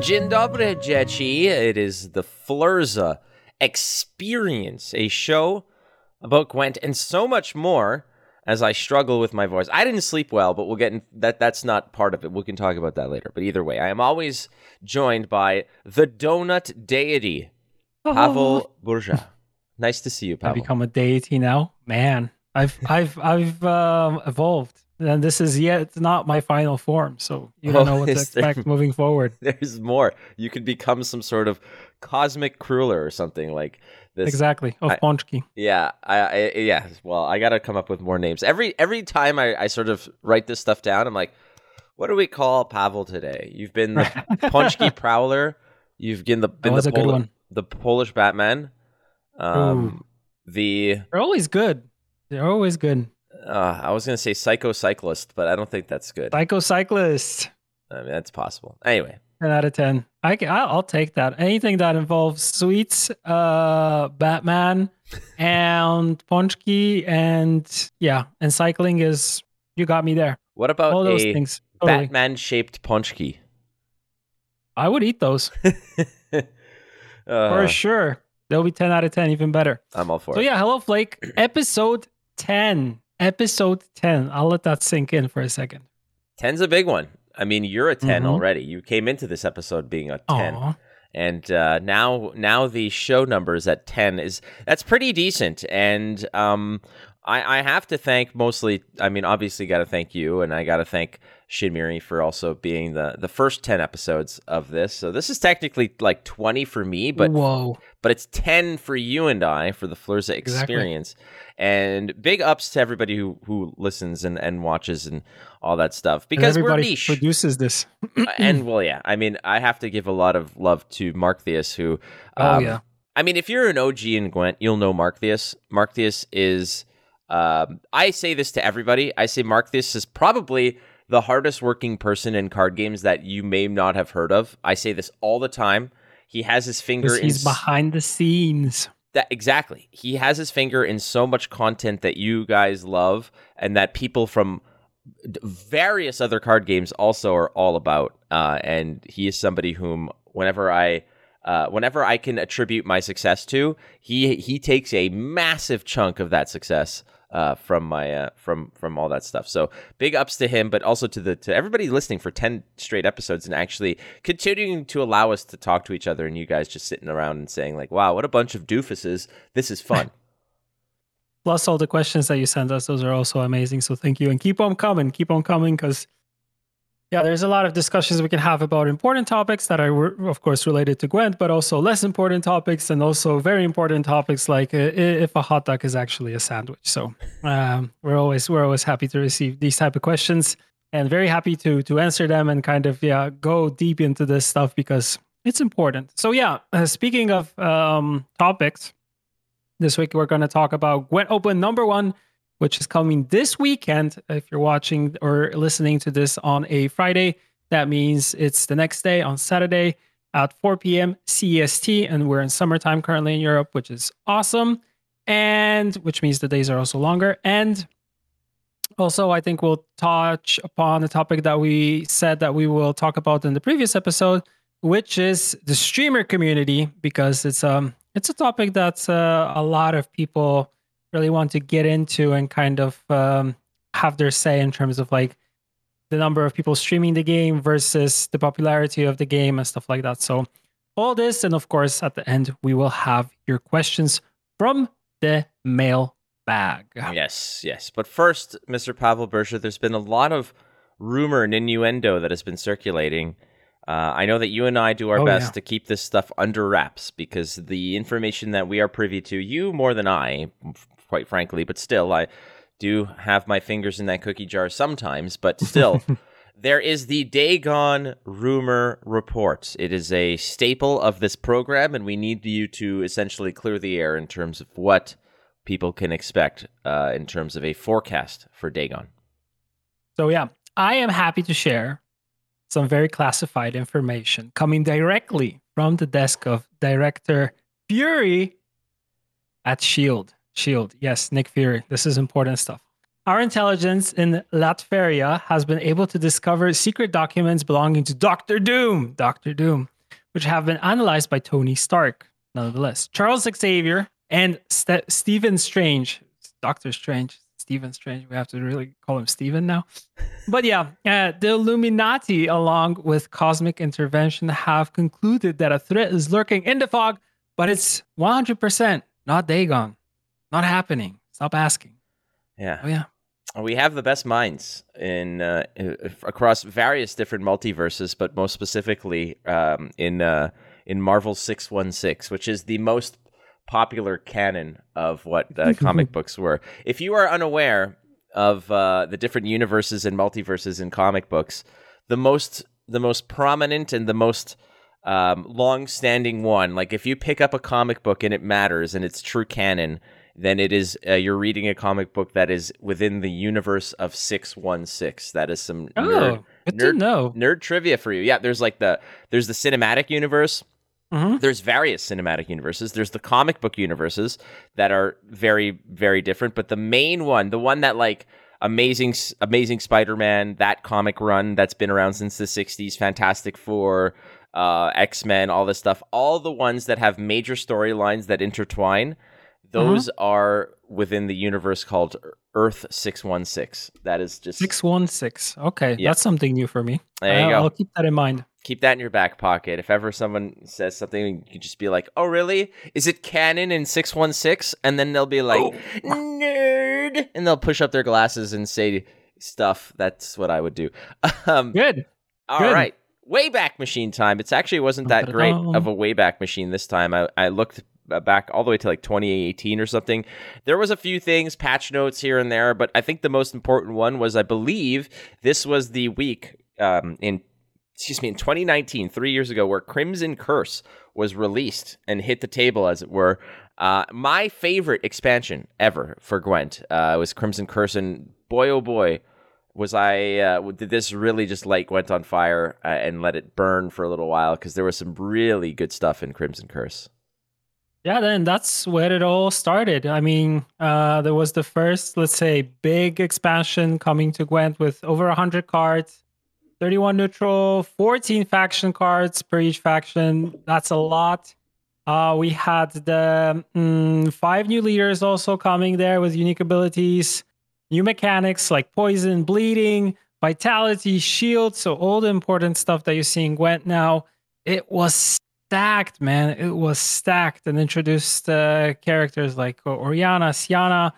Dzień dobry, dzieci. It is the Flurza Experience, a show about Gwent and so much more as I struggle with my voice. I didn't sleep well, but we'll get in that that's not part of it. We can talk about that later. But either way, I am always joined by the donut deity, Pavel Burza. Nice to see you, Pavel. I've become a deity now. Man, I've I've I've um, evolved, and this is yet not my final form. So you don't Oh, know what to is there- expect moving forward. There's more. You could become some sort of cosmic crueler or something like this. Exactly of Ponchki. Yeah, I, I yeah. Well, I got to come up with more names. Every every time I, I sort of write this stuff down, I'm like, what do we call Pavel today? You've been the Ponchki Prowler. You've been the been the, Pol- the Polish Batman. Um, the They're always good. They're always good. Uh, I was gonna say Psycho Cyclist, but I don't think that's good. Psycho Cyclist. I mean, that's possible. Anyway, 10 out of 10. I can, I'll take that. Anything that involves sweets, uh, Batman, and Ponchki, and yeah, and cycling is you got me there. what about All those things. Totally. Batman shaped Ponchki? I would eat those uh, for sure. They'll be 10 out of 10, even better. I'm all for So it. So, yeah, Hello Flake, episode 10. Episode 10. I'll let that sink in for a second. Ten's a big one. I mean, you're a 10 Mhm. already. You came into this episode being a 10. Aw. And uh, now now the show numbers at 10 is that's pretty decent. And um, I, I have to thank mostly, I mean, obviously got to thank you and I got to thank Shinmiri for also being the, the first 10 episodes of this. So this is technically like 20 for me, but Whoa. but it's 10 for you and I for the Flurza Exactly. experience. And big ups to everybody who, who listens and, and watches and all that stuff because we're niche. produces this. Uh, and well, yeah, I mean, I have to give a lot of love to Mark Theus, who, Oh, um, yeah. I mean, if you're an OG in Gwent, you'll know Mark Theus. Mark Theus is, um, I say this to everybody. I say Mark this is probably the hardest working person in card games that you may not have heard of. I say this all the time. He has his finger. in he's behind the scenes. that exactly. He has his finger in so much content that you guys love and that people from various other card games also are all about. Uh, and he is somebody whom whenever I uh, whenever I can attribute my success to, he he takes a massive chunk of that success uh, from my uh, from from all that stuff. So big ups to him, but also to the to everybody listening for ten straight episodes and actually continuing to allow us to talk to each other and you guys just sitting around and saying like, "Wow, what a bunch of doofuses! This is fun." Plus, all the questions that you send us, those are also amazing. So, thank you. And keep on coming. Keep on coming because, yeah, there's a lot of discussions we can have about important topics that are, of course, related to Gwent, but also less important topics and also very important topics like uh, if a hot dog is actually a sandwich. So, um, we're always we're always happy to receive these type of questions and very happy to to answer them and kind of yeah go deep into this stuff because it's important. So, yeah, uh, speaking of um, topics. This week, we're going to talk about Gwent Open number one, which is coming this weekend. If you're watching or listening to this on a Friday, that means it's the next day on Saturday at 4 p.m. CEST. And we're in summertime currently in Europe, which is awesome. And which means the days are also longer. And also, I think we'll touch upon the topic that we said that we will talk about in the previous episode, which is the streamer community, because it's um it's a topic that uh, a lot of people really want to get into and kind of um, have their say in terms of like the number of people streaming the game versus the popularity of the game and stuff like that. So all this, and of course, at the end we will have your questions from the mail bag. yes, yes. But first, Mr. Pavel Burza, there's been a lot of rumor and innuendo that has been circulating. Uh, I know that you and I do our Oh, best yeah. to keep this stuff under wraps because the information that we are privy to, you more than I, quite frankly, but still, I do have my fingers in that cookie jar sometimes, but still. There is the Dagon rumor report. It is a staple of this program, and we need you to essentially clear the air in terms of what people can expect uh, in terms of a forecast for Dagon. So yeah, I am happy to share some very classified information coming directly from the desk of director Fury at Shield. Shield, yes, Nick Fury. This is important stuff. Our intelligence in Latveria has been able to discover secret documents belonging to Doctor Doom, Doctor Doom, which have been analyzed by Tony Stark. Nonetheless, Charles Xavier and St- Stephen Strange, Doctor Strange, Stephen Strange. We have to really call him Stephen now. But yeah, uh, the Illuminati, along with cosmic intervention, have concluded that a threat is lurking in the fog, but it's 100% not Dagon, not happening. Stop asking. Yeah. Oh, yeah. We have the best minds in uh, across various different multiverses, but most specifically um, in uh, in Marvel six one six, which is the most popular canon of what uh, comic books were. If you are unaware of uh, the different universes and multiverses in comic books, the most the most prominent and the most um, long-standing one, like if you pick up a comic book and it matters and it's true canon, then it is uh, you're reading a comic book that is within the universe of 616 that is some oh, nerd, nerd, know. nerd trivia for you. Yeah there's like the there's the cinematic universe. Mm-hmm. there's various cinematic universes. There's the comic book universes that are very very different. But the main one the one that like amazing amazing spider-man that comic run that's been around since the 60s fantastic four uh, x-men all this stuff all the ones that have major storylines that intertwine those Mm-hmm. are within the universe called Earth 616. That is just 616. Okay, Yeah. that's something new for me. There you I'll, go. I'll keep that in mind. keep that in your back pocket. If ever someone says something, you can just be like, "Oh, really? Is it canon in 616?" And then they'll be like, "Nerd," and they'll push up their glasses and say stuff. That's what I would do. Um, Good. all Good. right. Wayback Machine time. It's actually wasn't that great of a Wayback Machine this time. I, I looked back all the way to like 2018 or something. There was a few things, patch notes here and there, but I think the most important one was I believe this was the week um, in excuse me in 2019, three years ago, where Crimson Curse was released and hit the table, as it were. Uh, my favorite expansion ever for Gwent uh, was Crimson Curse, and boy oh boy was I uh, did this really just light Gwent on fire uh, and let it burn for a little while because there was some really good stuff in Crimson Curse. Yeah, then that's where it all started. I mean, uh, there was the first, let's say, big expansion coming to Gwent with over 100 cards, 31 neutral, 14 faction cards per each faction. That's a lot. Uh, we had the mm, five new leaders also coming there with unique abilities, new mechanics like poison, bleeding, vitality, shield. So, all the important stuff that you see in Gwent now. It was stacked, man. It was stacked and introduced uh, characters like Orianna, Syanna.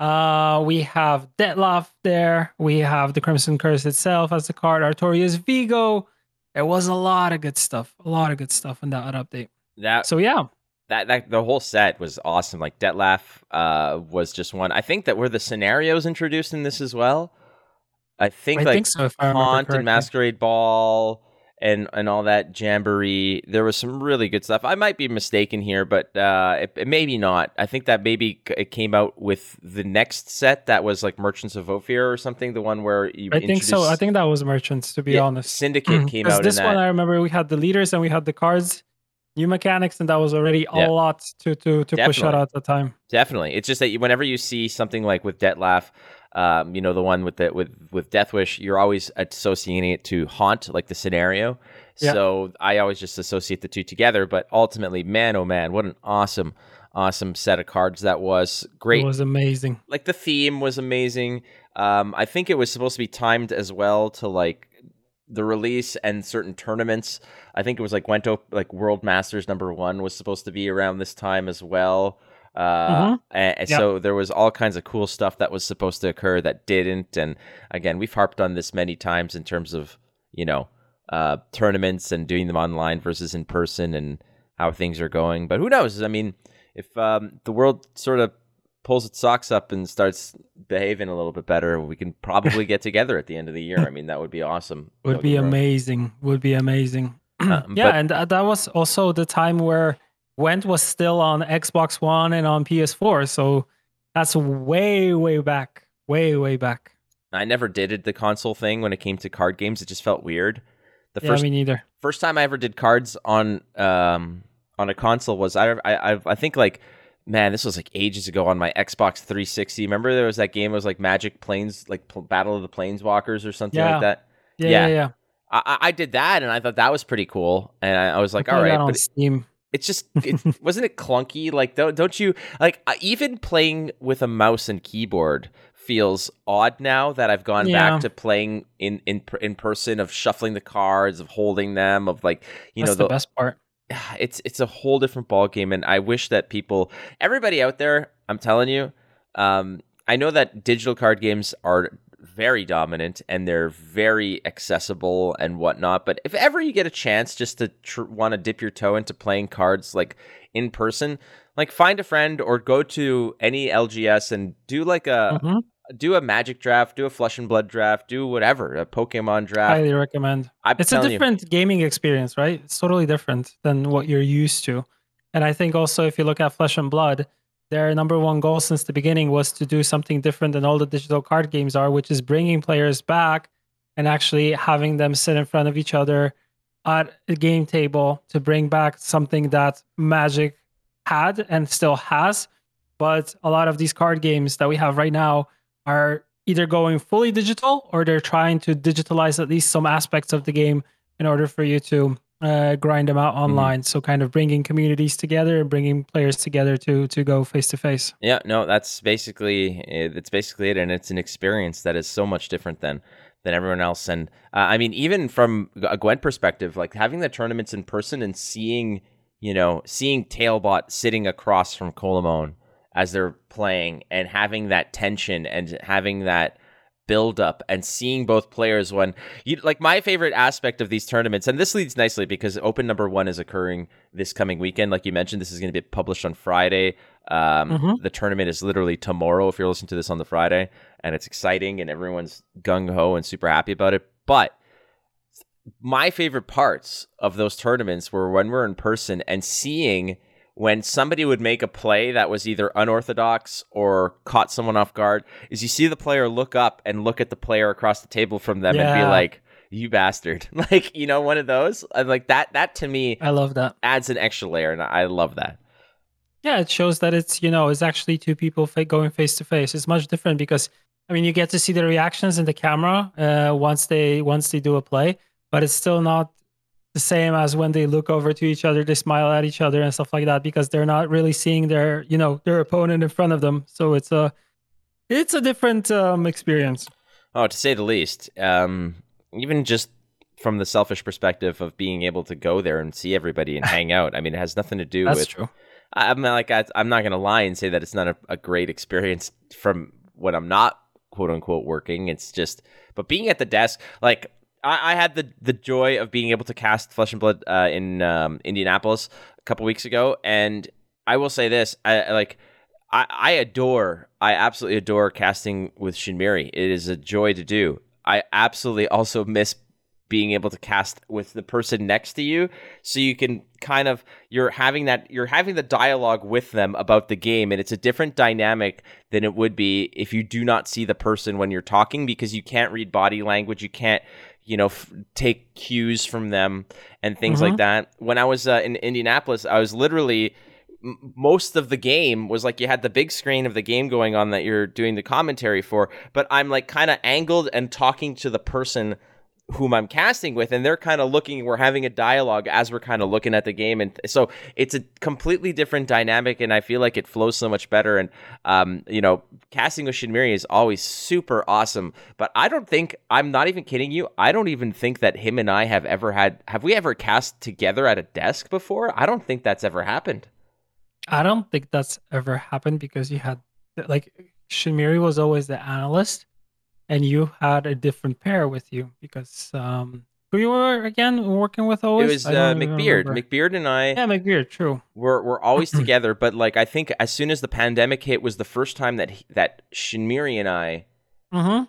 Uh, we have Dettlaff there. We have the Crimson Curse itself as the card. Artorius Vigo. There was a lot of good stuff. A lot of good stuff in that update. That So yeah, that that the whole set was awesome. Like Dettlaff uh, was just one. I think that were the scenarios introduced in this as well. I think I like think so. If I remember Haunt and. Masquerade Ball and and all that jamboree. There was some really good stuff. I might be mistaken here, but uh, it, it maybe not. I think that maybe it came out with the next set that was like Merchants of Ophir or something. The one where you I think so. I think that was Merchants, to be Yeah, honest. Syndicate came out this in one. I remember we had the leaders and we had the cards, new mechanics, and that was already Yeah. a lot to to to push out at the time. Definitely, it's just that you, whenever you see something like with Dettlaff, um, you know the one with the with with Death Wish, you're always associating it to Haunt, like the scenario. Yeah. So I always just associate the two together. But ultimately, man, oh man, what an awesome, awesome set of cards that was. Great, It was amazing. like the theme was amazing. Um, I think it was supposed to be timed as well to like the release and certain tournaments. I think it was like Gwento, like World Masters number one was supposed to be around this time as well. Uh, Mhm. and, and Yep. so there was all kinds of cool stuff that was supposed to occur that didn't. And again, we've harped on this many times in terms of you know uh, tournaments and doing them online versus in person and how things are going. But who knows? I mean, if um, the world sort of pulls its socks up and starts behaving a little bit better, we can probably get together at the end of the year. I mean, that would be awesome. Would be get wrong. amazing. Would be amazing. Um, yeah, but- and that was also the time where Gwent was still on Xbox One and on PS4. So that's way, way back. Way, way back. I never did the console thing when it came to card games. It just felt weird. The Yeah, first me neither. first time I ever did cards on um on a console was I I I- think like man, this was like ages ago on my Xbox 360. Remember there was that game? It was like Magic Planes, like P- Battle of the Planeswalkers or something Yeah. like that. Yeah, Yeah. yeah, yeah. I, I- did that, and I thought that was pretty cool. And I, I was like, all right, but Steam. It's just it, wasn't it clunky like don't, don't you like even playing with a mouse and keyboard feels odd now that I've gone Yeah. back to playing in in in person of shuffling the cards of holding them of like you That's know the best part. it's it's a whole different ball game and I wish that people everybody out there I'm telling you um I know that digital card games are very dominant and they're very accessible and whatnot but if ever you get a chance just to tr- want to dip your toe into playing cards like in person like find a friend or go to any LGS and do like a Mhm. do a magic draft do a flesh and blood draft do whatever a Pokemon draft Highly recommend. I'm It's a telling you different gaming experience, right? It's totally different than what you're used to. And I think also if you look at Flesh and Blood, their number one goal since the beginning was to do something different than all the digital card games are, which is bringing players back and actually having them sit in front of each other at a game table to bring back something that Magic had and still has. But a lot of these card games that we have right now are either going fully digital or they're trying to digitalize at least some aspects of the game in order for you to uh, grind them out online. So kind of bringing communities together and bringing players together to to go face to face. Yeah, no, that's basically it- that's basically it, and it's an experience that is so much different than than everyone else. And uh, I mean, even from a Gwent perspective, like having the tournaments in person and seeing, you know, seeing Tailbot sitting across from Kolemoen as they're playing, and having that tension and having that build up and seeing both players when you like my favorite aspect of these tournaments and this leads nicely because open number one is occurring this coming weekend. Like you mentioned this is going to be published on friday. Um, Mhm. the tournament is literally tomorrow if you're listening to this on the friday and it's exciting and everyone's gung-ho and super happy about it. But my favorite parts of those tournaments were when we're in person and seeing when somebody would make a play that was either unorthodox or caught someone off guard is you see the player look up and look at the player across the table from them and be like you bastard like you know one of those like that that to me I love that. adds an extra layer and i love that Yeah, it shows that it's you know it's actually two people going face to face. It's much different because I mean you get to see the reactions in the camera uh, once they once they do a play, but it's still not the same as when they look over to each other, they smile at each other and stuff like that because they're not really seeing their you know their opponent in front of them. So it's a it's a different um, experience. Oh, to say the least. Um, even just from the selfish perspective of being able to go there and see everybody and hang out. I mean, it has nothing to do That's with. true. I'm not like I, I'm not gonna lie and say that it's not a, a great experience from when I'm not quote unquote working. It's just, but being at the desk, like I, I had the the joy of being able to cast Flesh and Blood uh, in um, Indianapolis a couple weeks ago, and I will say this: I like. I, I adore, I absolutely adore casting with Shinmiri. It is a joy to do. I absolutely also miss being able to cast with the person next to you so you can kind of you're having that you're having the dialogue with them about the game and it's a different dynamic than it would be if you do not see the person when you're talking because you can't read body language you can't you know f- take cues from them and things like Mhm. that when i was uh, in indianapolis i was literally m- most of the game was like you had the big screen of the game going on that you're doing the commentary for but i'm like kind of angled and talking to the person whom I'm casting with, and they're kind of looking. We're having a dialogue as we're kind of looking at the game, and so it's a completely different dynamic, and I feel like it flows so much better. And um, you know, casting with Shinmiri is always super awesome, but I don't think I'm not even kidding you. I don't even think that him and I have ever had. Have we ever cast together at a desk before? I don't think that's ever happened. I don't think that's ever happened because you had like Shinmiri was always the analyst, and you had a different pair with you because um who you were again working with always. it was uh, McBeard. remember. McBeard and I. yeah, McBeard. True. we're we're always together, but like I think as soon as the pandemic hit was the first time that he, that Shinmiri and I Mm-hmm.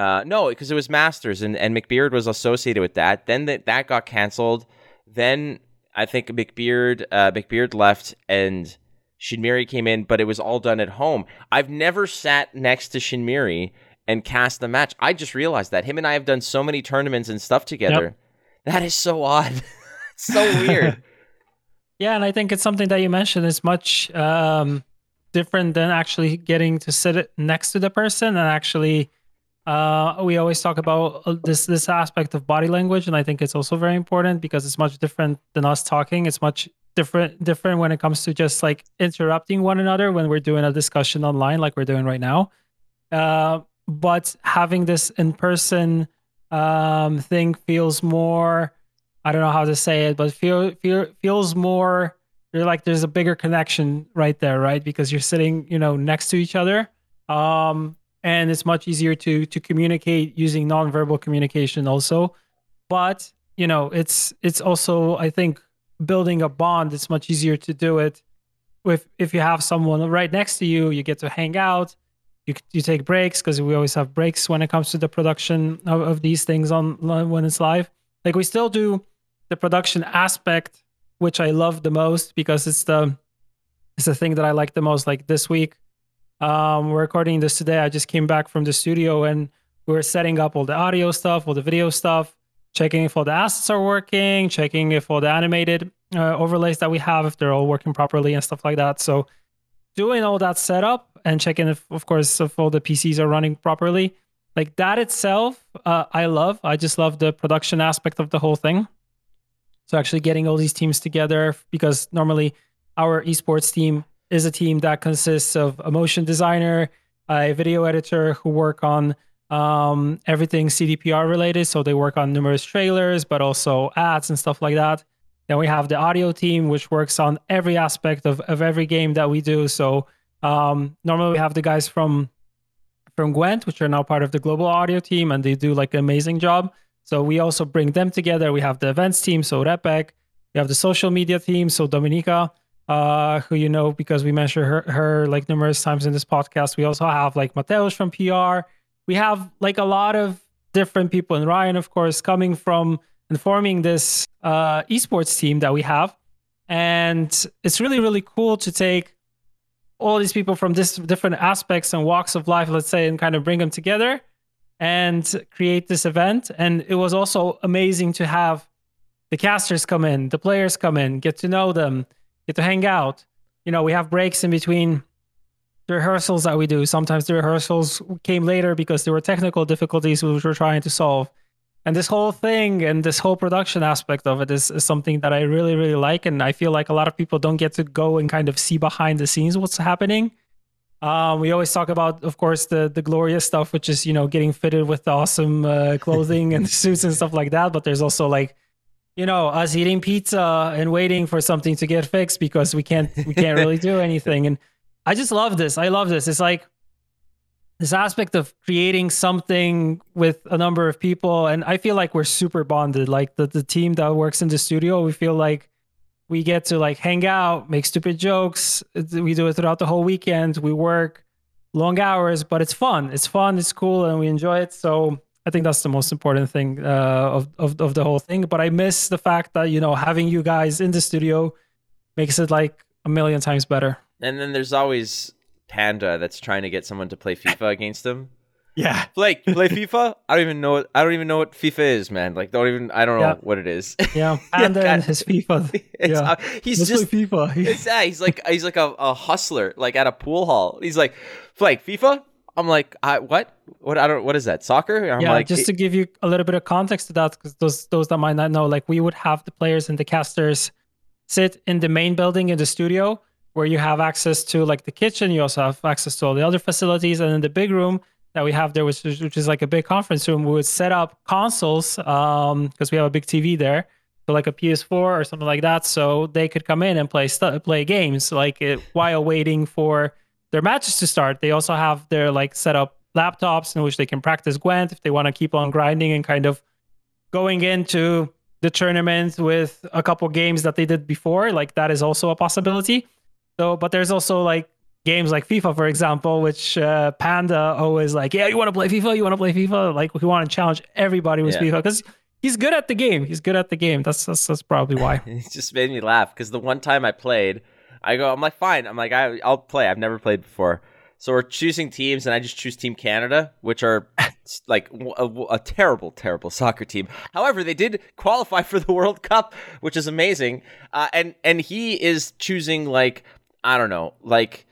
uh no, because it was Masters and and McBeard was associated with that. Then that that got canceled. Then I think McBeard uh McBeard left and Shinmiri came in, but it was all done at home. I've never sat next to Shinmiri and cast the match. I just realized that him and I have done so many tournaments and stuff together. That is so odd. so weird. Yeah, and I think it's something that you mentioned is much um different than actually getting to sit next to the person and actually uh, we always talk about uh, this this aspect of body language, and I think it's also very important because it's much different than us talking. It's much different different when it comes to just like interrupting one another when we're doing a discussion online, like we're doing right now. Uh, but having this in person um, thing feels more. I don't know how to say it, but feel, feel feels more. You're like there's a bigger connection right there, right? Because you're sitting, you know, next to each other. Um, and it's much easier to to communicate using nonverbal communication also but you know it's it's also i think building a bond it's much easier to do it with if you have someone right next to you you get to hang out you, you take breaks because we always have breaks when it comes to the production of, of these things on when it's live like we still do the production aspect which i love the most because it's the it's the thing that i like the most like this week um, we're recording this today. I just came back from the studio and we are setting up all the audio stuff, all the video stuff, checking if all the assets are working, checking if all the animated uh, overlays that we have, if they're all working properly and stuff like that. So doing all that setup and checking if, of course, if all the PCs are running properly, like that itself, uh, I love. I just love the production aspect of the whole thing. So actually getting all these teams together because normally our esports team is a team that consists of a motion designer, a video editor who work on um, everything CDPR related. So they work on numerous trailers, but also ads and stuff like that. Then we have the audio team, which works on every aspect of, of every game that we do. So um, normally we have the guys from from Gwent, which are now part of the global audio team, and they do like an amazing job. So we also bring them together. We have the events team, so Repek. We have the social media team, so Dominika uh, who you know because we mentioned her, her like numerous times in this podcast. We also have like Mateusz from PR. We have like a lot of different people, and Ryan, of course, coming from and forming this uh, esports team that we have. And it's really, really cool to take all these people from this different aspects and walks of life, let's say, and kind of bring them together and create this event. And it was also amazing to have the casters come in, the players come in, get to know them, get to hang out. You know, we have breaks in between the rehearsals that we do. Sometimes the rehearsals came later because there were technical difficulties which we're trying to solve. And this whole thing and this whole production aspect of it is, is something that I really, really like. And I feel like a lot of people don't get to go and kind of see behind the scenes what's happening. Um, we always talk about, of course, the the glorious stuff, which is you know getting fitted with the awesome uh, clothing and suits and stuff like that. But there's also like you know us eating pizza and waiting for something to get fixed because we can't we can't really do anything and i just love this i love this it's like this aspect of creating something with a number of people and i feel like we're super bonded like the, the team that works in the studio we feel like we get to like hang out make stupid jokes we do it throughout the whole weekend we work long hours but it's fun it's fun it's cool and we enjoy it so I think that's the most important thing uh, of, of of the whole thing. But I miss the fact that you know having you guys in the studio makes it like a million times better. And then there's always Panda that's trying to get someone to play FIFA against him. Yeah, Blake, play FIFA? I don't even know. What, I don't even know what FIFA is, man. Like, don't even. I don't know what it is. yeah, Panda and his FIFA. It's, Yeah. uh, he's Let's just FIFA. It's that he's like he's like a, a hustler, like at a pool hall. He's like, like FIFA. I'm like, I, what? What? I don't. What is that? Soccer? I'm yeah, like, just to give you a little bit of context to that, because those those that might not know, like we would have the players and the casters sit in the main building in the studio where you have access to like the kitchen. You also have access to all the other facilities, and in the big room that we have there, which is, which is like a big conference room, we would set up consoles um because we have a big TV there. So like a PS4 or something like that, so they could come in and play stu- play games like it, while waiting for their matches to start. They also have their like set up laptops in which they can practice Gwent if they want to keep on grinding and kind of going into the tournament with a couple games that they did before. Like that is also a possibility. So, but there's also like games like FIFA, for example, which uh, Panda always like, yeah, you want to play FIFA? You want to play FIFA? Like we want to challenge everybody with Yeah. FIFA because he's good at the game. He's good at the game. That's that's, that's probably why. it just made me laugh because the one time I played, I go, I'm like, fine. I'm like, I, I'll play. I've never played before. So we're choosing teams, and I just choose Team Canada, which are like a, a terrible, terrible soccer team. However, they did qualify for the World Cup, which is amazing. Uh, and and he is choosing like I don't know, like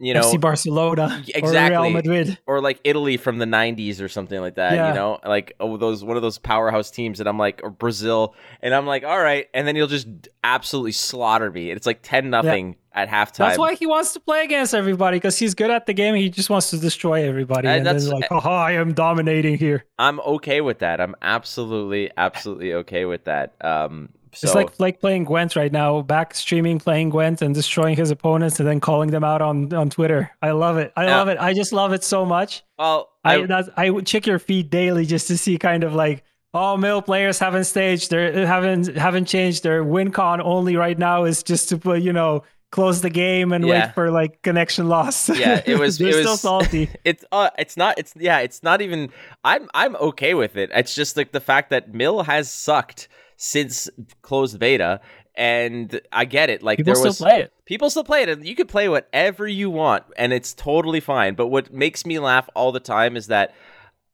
you know, FC Barcelona, exactly, or Real Madrid, or like Italy from the '90s or something like that. Yeah. You know, like oh, those one of those powerhouse teams, and I'm like, or Brazil, and I'm like, all right, and then you'll just absolutely slaughter me. It's like ten nothing yeah. at halftime. That's why he wants to play against everybody because he's good at the game. He just wants to destroy everybody, and, and then like, oh, I am dominating here. I'm okay with that. I'm absolutely, absolutely okay with that. Um, so, it's like like playing Gwent right now, back streaming playing Gwent and destroying his opponents and then calling them out on on Twitter. I love it. I love it. I just love it so much. Well, I I, I would check your feed daily just to see kind of like oh mill players haven't staged they haven't haven't changed their win con only right now is just to put you know close the game and yeah. wait for like connection loss. Yeah, it was. They're it was, still salty. It's uh, it's not. It's yeah. It's not even. I'm I'm okay with it. It's just like the fact that Mill has sucked since closed beta, and I get it. Like people there was still play it. People still play it, and you can play whatever you want, and it's totally fine. But what makes me laugh all the time is that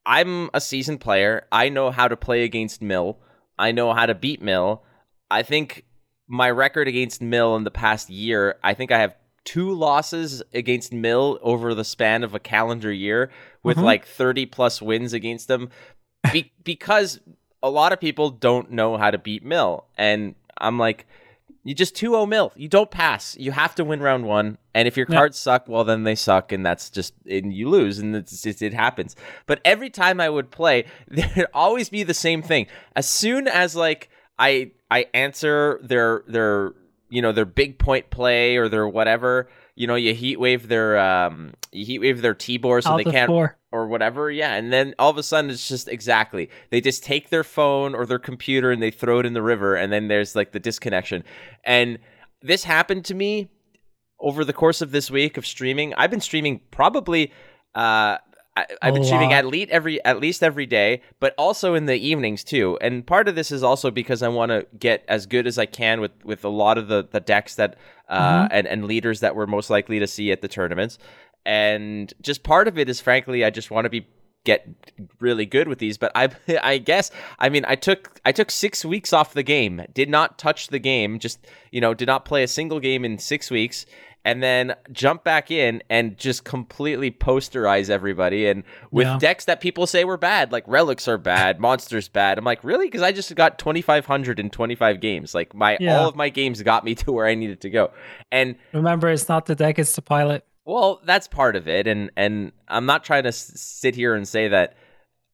I'm a seasoned player. I know how to play against Mill. I know how to beat Mill. I think my record against Mill in the past year, I think I have two losses against Mill over the span of a calendar year with mm-hmm. like 30 plus wins against them be- because a lot of people don't know how to beat Mill. And I'm like, you just 2 0 Mill. You don't pass. You have to win round one. And if your cards suck, well, then they suck. And that's just, and you lose. And it's, it, it happens. But every time I would play, there'd always be the same thing. As soon as like I, I answer their, their, you know, their big point play or their whatever, you know, you heat wave their, um, you heat wave their Tibor so they can't. Four or whatever. Yeah. And then all of a sudden it's just exactly. They just take their phone or their computer and they throw it in the river and then there's like the disconnection. And this happened to me over the course of this week of streaming. I've been streaming probably uh I, have been streaming at least every at least every day, but also in the evenings too. And part of this is also because I want to get as good as I can with with a lot of the the decks that uh, mm-hmm. and and leaders that we're most likely to see at the tournaments and just part of it is frankly I just want to be get really good with these but I I guess I mean I took I took 6 weeks off the game did not touch the game just you know did not play a single game in 6 weeks and then jump back in and just completely posterize everybody and with yeah. decks that people say were bad like relics are bad monsters bad i'm like really because i just got 2500 in 25 games like my yeah. all of my games got me to where i needed to go and remember it's not the deck it's the pilot well, that's part of it, and and I'm not trying to s- sit here and say that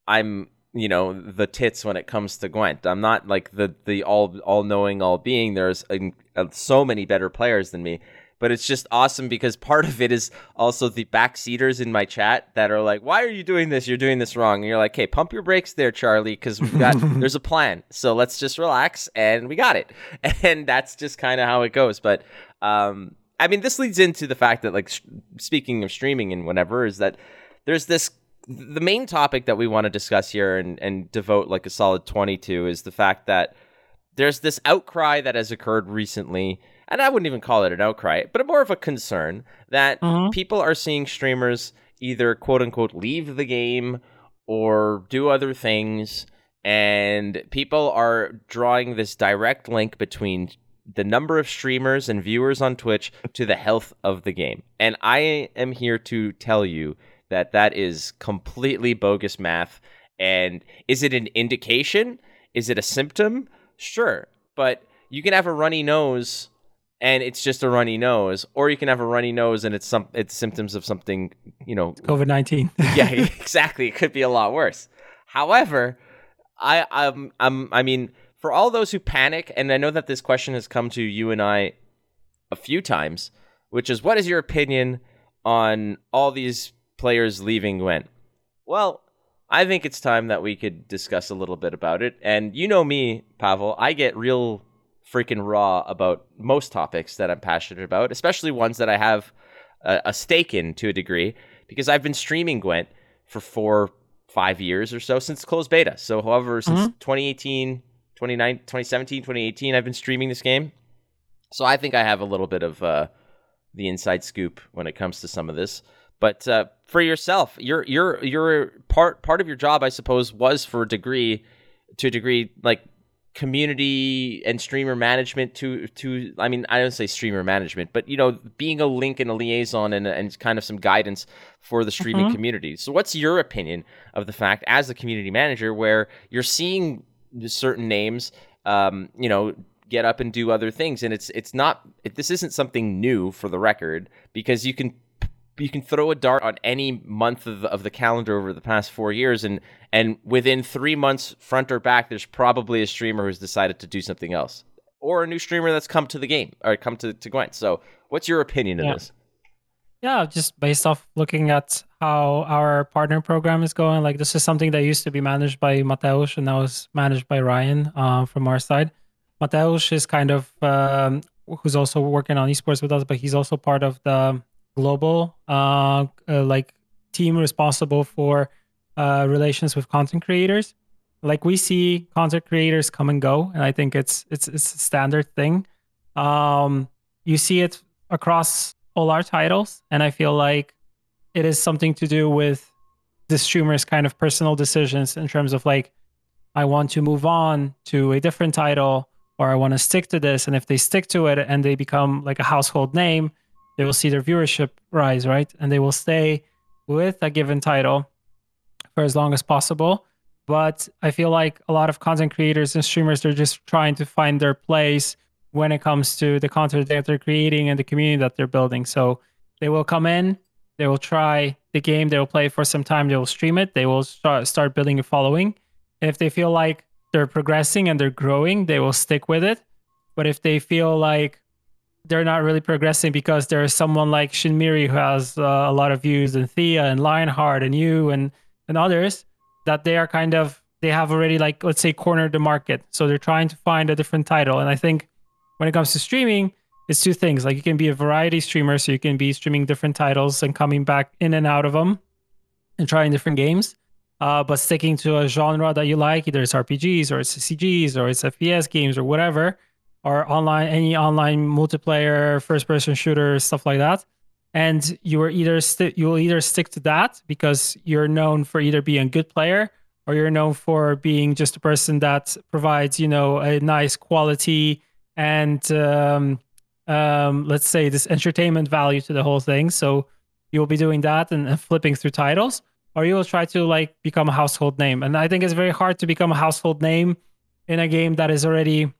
I'm you know the tits when it comes to Gwent. I'm not like the the all all knowing all being. There's a, a, so many better players than me, but it's just awesome because part of it is also the backseaters in my chat that are like, "Why are you doing this? You're doing this wrong." And you're like, "Hey, pump your brakes there, Charlie, because we've got there's a plan. So let's just relax and we got it." And that's just kind of how it goes. But um, I mean, this leads into the fact that, like, sh- speaking of streaming and whatever, is that there's this. The main topic that we want to discuss here and, and devote like a solid 20 to is the fact that there's this outcry that has occurred recently, and I wouldn't even call it an outcry, but more of a concern that mm-hmm. people are seeing streamers either quote unquote leave the game or do other things, and people are drawing this direct link between the number of streamers and viewers on Twitch to the health of the game. And I am here to tell you that that is completely bogus math. And is it an indication? Is it a symptom? Sure. But you can have a runny nose and it's just a runny nose, or you can have a runny nose and it's some it's symptoms of something, you know, COVID nineteen. yeah, exactly. It could be a lot worse. However, I I'm, I'm I mean for all those who panic, and I know that this question has come to you and I a few times, which is what is your opinion on all these players leaving Gwent? Well, I think it's time that we could discuss a little bit about it. And you know me, Pavel, I get real freaking raw about most topics that I'm passionate about, especially ones that I have a, a stake in to a degree, because I've been streaming Gwent for four, five years or so since closed beta. So, however, since mm-hmm. 2018, 2017, 2018, I've been streaming this game. So I think I have a little bit of uh, the inside scoop when it comes to some of this. But uh, for yourself, your your your part part of your job, I suppose, was for a degree to a degree like community and streamer management to to I mean I don't say streamer management but you know being a link and a liaison and, and kind of some guidance for the streaming mm-hmm. community. So what's your opinion of the fact as the community manager where you're seeing certain names um, you know get up and do other things and it's it's not it, this isn't something new for the record because you can you can throw a dart on any month of the, of the calendar over the past four years, and and within three months, front or back, there's probably a streamer who's decided to do something else, or a new streamer that's come to the game or come to to Gwent. So, what's your opinion of yeah. this? Yeah, just based off looking at how our partner program is going, like this is something that used to be managed by Mateusz and now is managed by Ryan uh, from our side. Mateusz is kind of um, who's also working on esports with us, but he's also part of the global uh, uh, like team responsible for uh, relations with content creators. Like we see content creators come and go, and I think it's it's it's a standard thing. Um, you see it across all our titles, and I feel like it is something to do with the streamer's kind of personal decisions in terms of like I want to move on to a different title or I want to stick to this. And if they stick to it and they become like a household name, they will see their viewership rise, right? And they will stay with a given title for as long as possible. But I feel like a lot of content creators and streamers, they're just trying to find their place when it comes to the content that they're creating and the community that they're building. So they will come in, they will try the game, they will play for some time, they will stream it, they will start, start building a following. If they feel like they're progressing and they're growing, they will stick with it. But if they feel like they're not really progressing because there's someone like Shinmiri who has uh, a lot of views and Thea and Lionheart and you and and others that they are kind of they have already like let's say cornered the market so they're trying to find a different title and I think when it comes to streaming it's two things. Like you can be a variety streamer so you can be streaming different titles and coming back in and out of them and trying different games. Uh, but sticking to a genre that you like either it's RPGs or it's CGs or it's FPS games or whatever or online any online multiplayer first person shooter stuff like that. And you are either st- you will either stick to that because you're known for either being a good player or you're known for being just a person that provides you know a nice quality and um, um, let's say this entertainment value to the whole thing. So you'll be doing that and, flipping through titles or you will try to like become a household name. And i think it's very hard to become a household name in a game that is already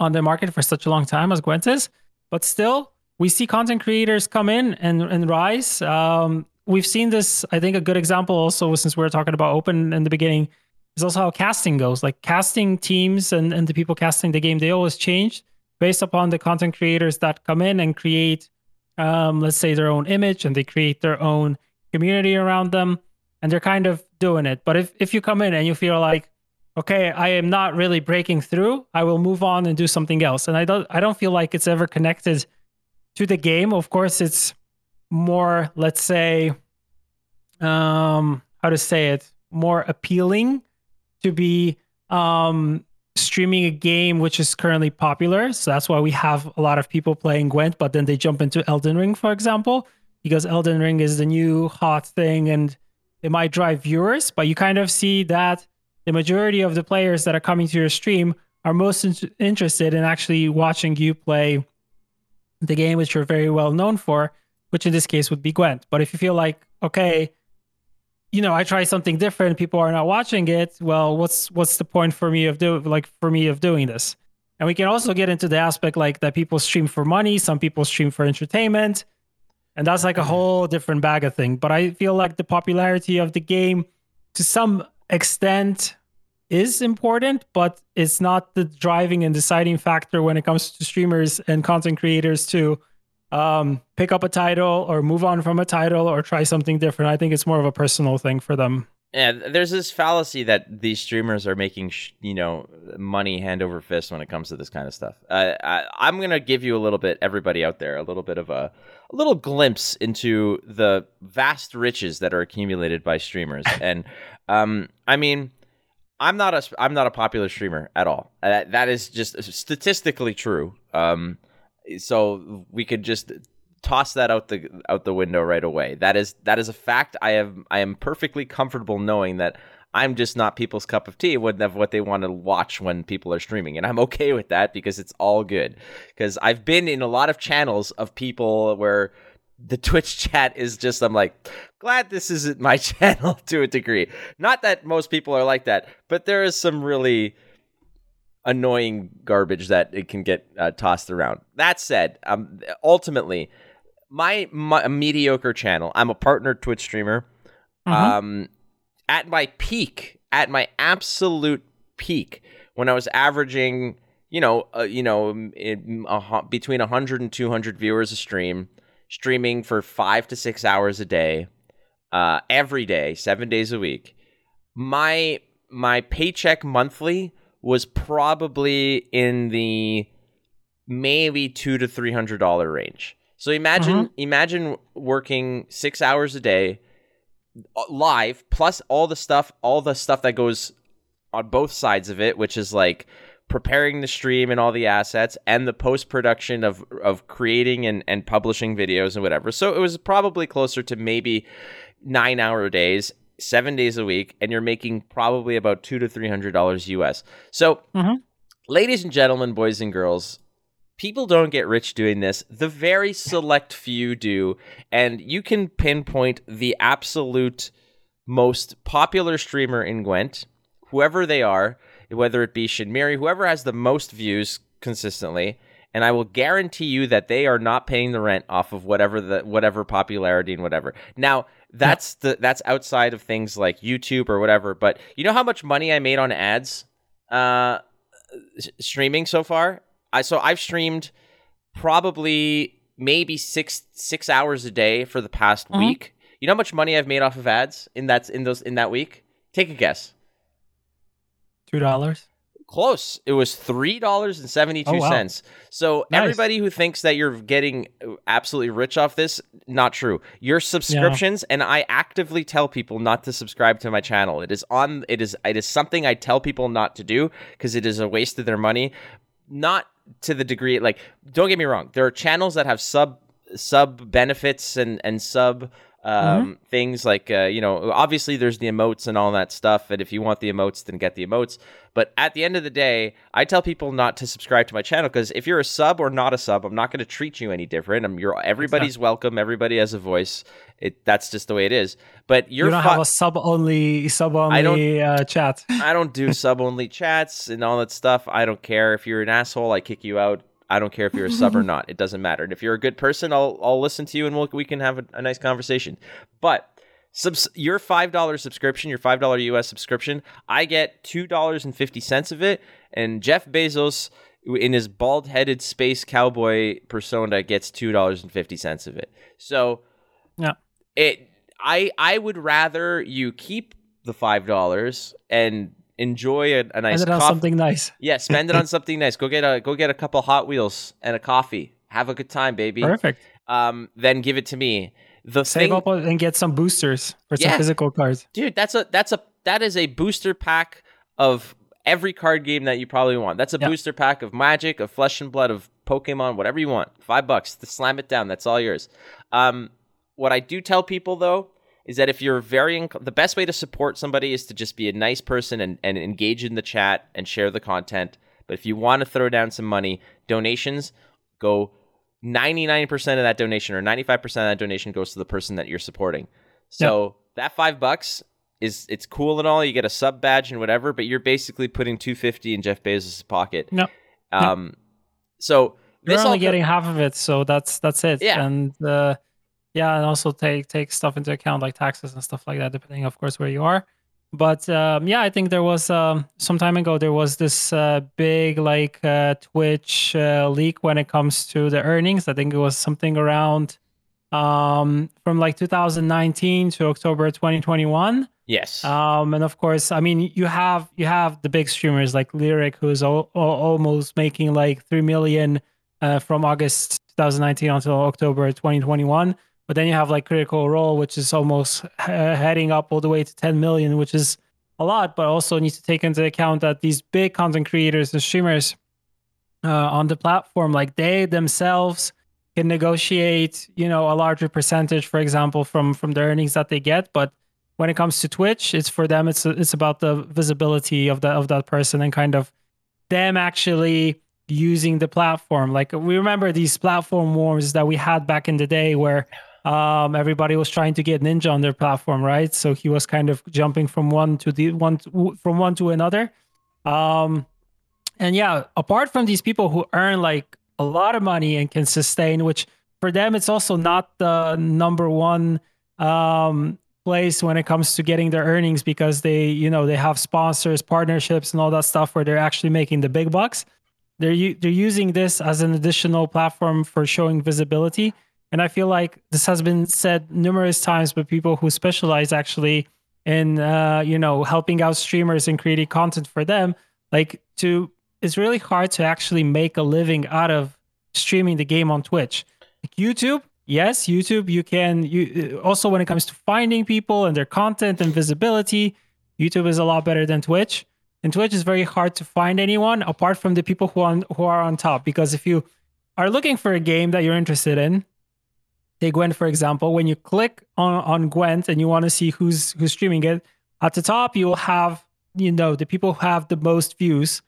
on the market for such a long time as Gwent is, but still we see content creators come in and, and rise. Um, we've seen this, I think a good example also since we are talking about open in the beginning is also how casting goes. Like casting teams and, and the people casting the game, they always change based upon the content creators that come in and create um, let's say their own image and they create their own community around them and they're kind of doing it. But if, if you come in and you feel like okay, I am not really breaking through. I will move on and do something else. And I don't I don't feel like it's ever connected to the game. Of course, it's more, let's say, um, how to say it, more appealing to be um streaming a game which is currently popular. So that's why we have a lot of people playing Gwent, but then they jump into Elden Ring, for example, because Elden Ring is the new hot thing and it might drive viewers, but you kind of see that the majority of the players that are coming to your stream are most in- interested in actually watching you play the game which you're very well known for, which in this case would be Gwent. But if you feel like, okay, you know, I try something different, people are not watching it, well, what's what's the point for me of do like for me of doing this? And we can also get into the aspect like that people stream for money, some people stream for entertainment. And that's like a mm-hmm. whole different bag of thing. But I feel like the popularity of the game to some extent is important, but it's not the driving and deciding factor when it comes to streamers and content creators to um, pick up a title or move on from a title or try something different. I think it's more of a personal thing for them. Yeah, there's this fallacy that these streamers are making, sh- you know, money hand over fist when it comes to this kind of stuff. Uh, I, am gonna give you a little bit, everybody out there, a little bit of a, a little glimpse into the vast riches that are accumulated by streamers. and um, I mean, I'm not a I'm not a popular streamer at all. Uh, that is just statistically true. Um, so we could just toss that out the out the window right away. That is that is a fact. I have I am perfectly comfortable knowing that I'm just not people's cup of tea with what they want to watch when people are streaming. And I'm okay with that because it's all good. Because I've been in a lot of channels of people where the Twitch chat is just, I'm like, glad this isn't my channel to a degree. Not that most people are like that, but there is some really annoying garbage that it can get uh, tossed around. That said, um, ultimately, my, my mediocre channel, I'm a partner Twitch streamer. Mm-hmm. Um, at my peak, at my absolute peak, when I was averaging, you know, uh, you know, in, uh, between 100 and 200 viewers a stream, streaming for five to six hours a day, uh, every day, seven days a week. My my paycheck monthly was probably in the maybe two to three hundred dollar range. So imagine mm-hmm. imagine working six hours a day uh, live plus all the stuff all the stuff that goes on both sides of it which is like preparing the stream and all the assets and the post production of of creating and, and publishing videos and whatever so it was probably closer to maybe nine hour days seven days a week and you're making probably about two to three hundred dollars us so mm-hmm. ladies and gentlemen boys and girls people don't get rich doing this. The very select few do. And you can pinpoint the absolute most popular streamer in Gwent, whoever they are, whether it be Shinmiri, whoever has the most views consistently. And I will guarantee you that they are not paying the rent off of whatever the whatever popularity and whatever. Now that's the that's outside of things like YouTube or whatever. But you know how much money I made on ads, uh, streaming so far? I so I've streamed probably maybe six six hours a day for the past mm-hmm. week. You know how much money I've made off of ads in that in those in that week? Take a guess. Two dollars. Close. It was three dollars and seventy two cents. Oh, wow. So nice. everybody who thinks that you're getting uh, absolutely rich off this, not true. Your subscriptions, yeah. and I actively tell people not to subscribe to my channel. It is on. It is. It is something I tell people not to do because it is a waste of their money. Not to the degree like don't get me wrong there are channels that have sub sub benefits and and sub um, mm-hmm. things like uh, you know obviously there's the emotes and all that stuff and if you want the emotes then get the emotes. But at the end of the day i tell people not to subscribe to my channel because if you're a sub or not a sub i'm not going to treat you any different. I'm you're everybody's exactly. welcome. Everybody has a voice. It that's just the way it is. But you're you don't fu- have a sub only sub only uh, chat. I don't do sub only chats and all that stuff. I don't care. If you're an asshole i kick you out I don't care if you're a sub or not. It doesn't matter. And if you're a good person, I'll I'll listen to you and we'll, we can have a, a nice conversation. But subs- your five dollar subscription, your five dollar US subscription, I get two dollars and fifty cents of it, and Jeff Bezos in his bald headed space cowboy persona gets two dollars and fifty cents of it. So yeah, it I I would rather you keep the five dollars and enjoy a, a nice spend it on something nice. Yeah, spend it on something nice. Go get a go get a couple Hot Wheels and a coffee. Have a good time, baby. Perfect. Um, then give it to me. The save thing, up and get some boosters for yeah, some physical cards, dude. That's a that's a that is a booster pack of every card game that you probably want. That's a yep. booster pack of Magic, of Flesh and Blood, of Pokemon, whatever you want. Five bucks to slam it down. That's all yours. Um, what I do tell people though is that if you're very inc- the best way to support somebody is to just be a nice person and, and engage in the chat and share the content. But if you want to throw down some money donations go 99% of that donation or 95% of that donation goes to the person that you're supporting. So yep. that five bucks is it's cool and all. You get a sub badge and whatever but you're basically putting 250 in jeff bezos' pocket. No um so you're only getting half of it so that's that's it. Yeah. And uh yeah, and also take take stuff into account like taxes and stuff like that, depending, of course, where you are. But um, yeah, I think there was um, some time ago there was this uh, big like uh, Twitch uh, leak when it comes to the earnings. I think it was something around um, from like 2019 to October 2021. Yes. Um, and of course, I mean, you have you have the big streamers like Lirik, who's almost making like three million uh, from August 2019 until October 2021. But then you have like Critical Role, which is almost heading up all the way to 10 million, which is a lot. But also need to take into account that these big content creators and streamers uh, on the platform, like they themselves can negotiate, you know, a larger percentage, for example, from from the earnings that they get. But when it comes to Twitch, it's for them. It's it's about the visibility of that of that person and kind of them actually using the platform. Like we remember these platform wars that we had back in the day where um, everybody was trying to get Ninja on their platform, right? So he was kind of jumping from one to the one to, from one to another. Um, and yeah, apart from these people who earn like a lot of money and can sustain, which for them it's also not the number one um, place when it comes to getting their earnings because they, you know, they have sponsors, partnerships, and all that stuff where they're actually making the big bucks. They're they're using this as an additional platform for showing visibility, and I feel like this has been said numerous times by people who specialize actually in, uh, you know, helping out streamers and creating content for them. Like to, it's really hard to actually make a living out of streaming the game on Twitch. Like YouTube, yes, YouTube, you can. You also when it comes to finding people and their content and visibility, YouTube is a lot better than Twitch. And Twitch is very hard to find anyone apart from the people who on who are on top. Because if you are looking for a game that you're interested in, take Gwent for example. When you click on on Gwent and you want to see who's who's streaming it, at the top you will have you know the people who have the most views,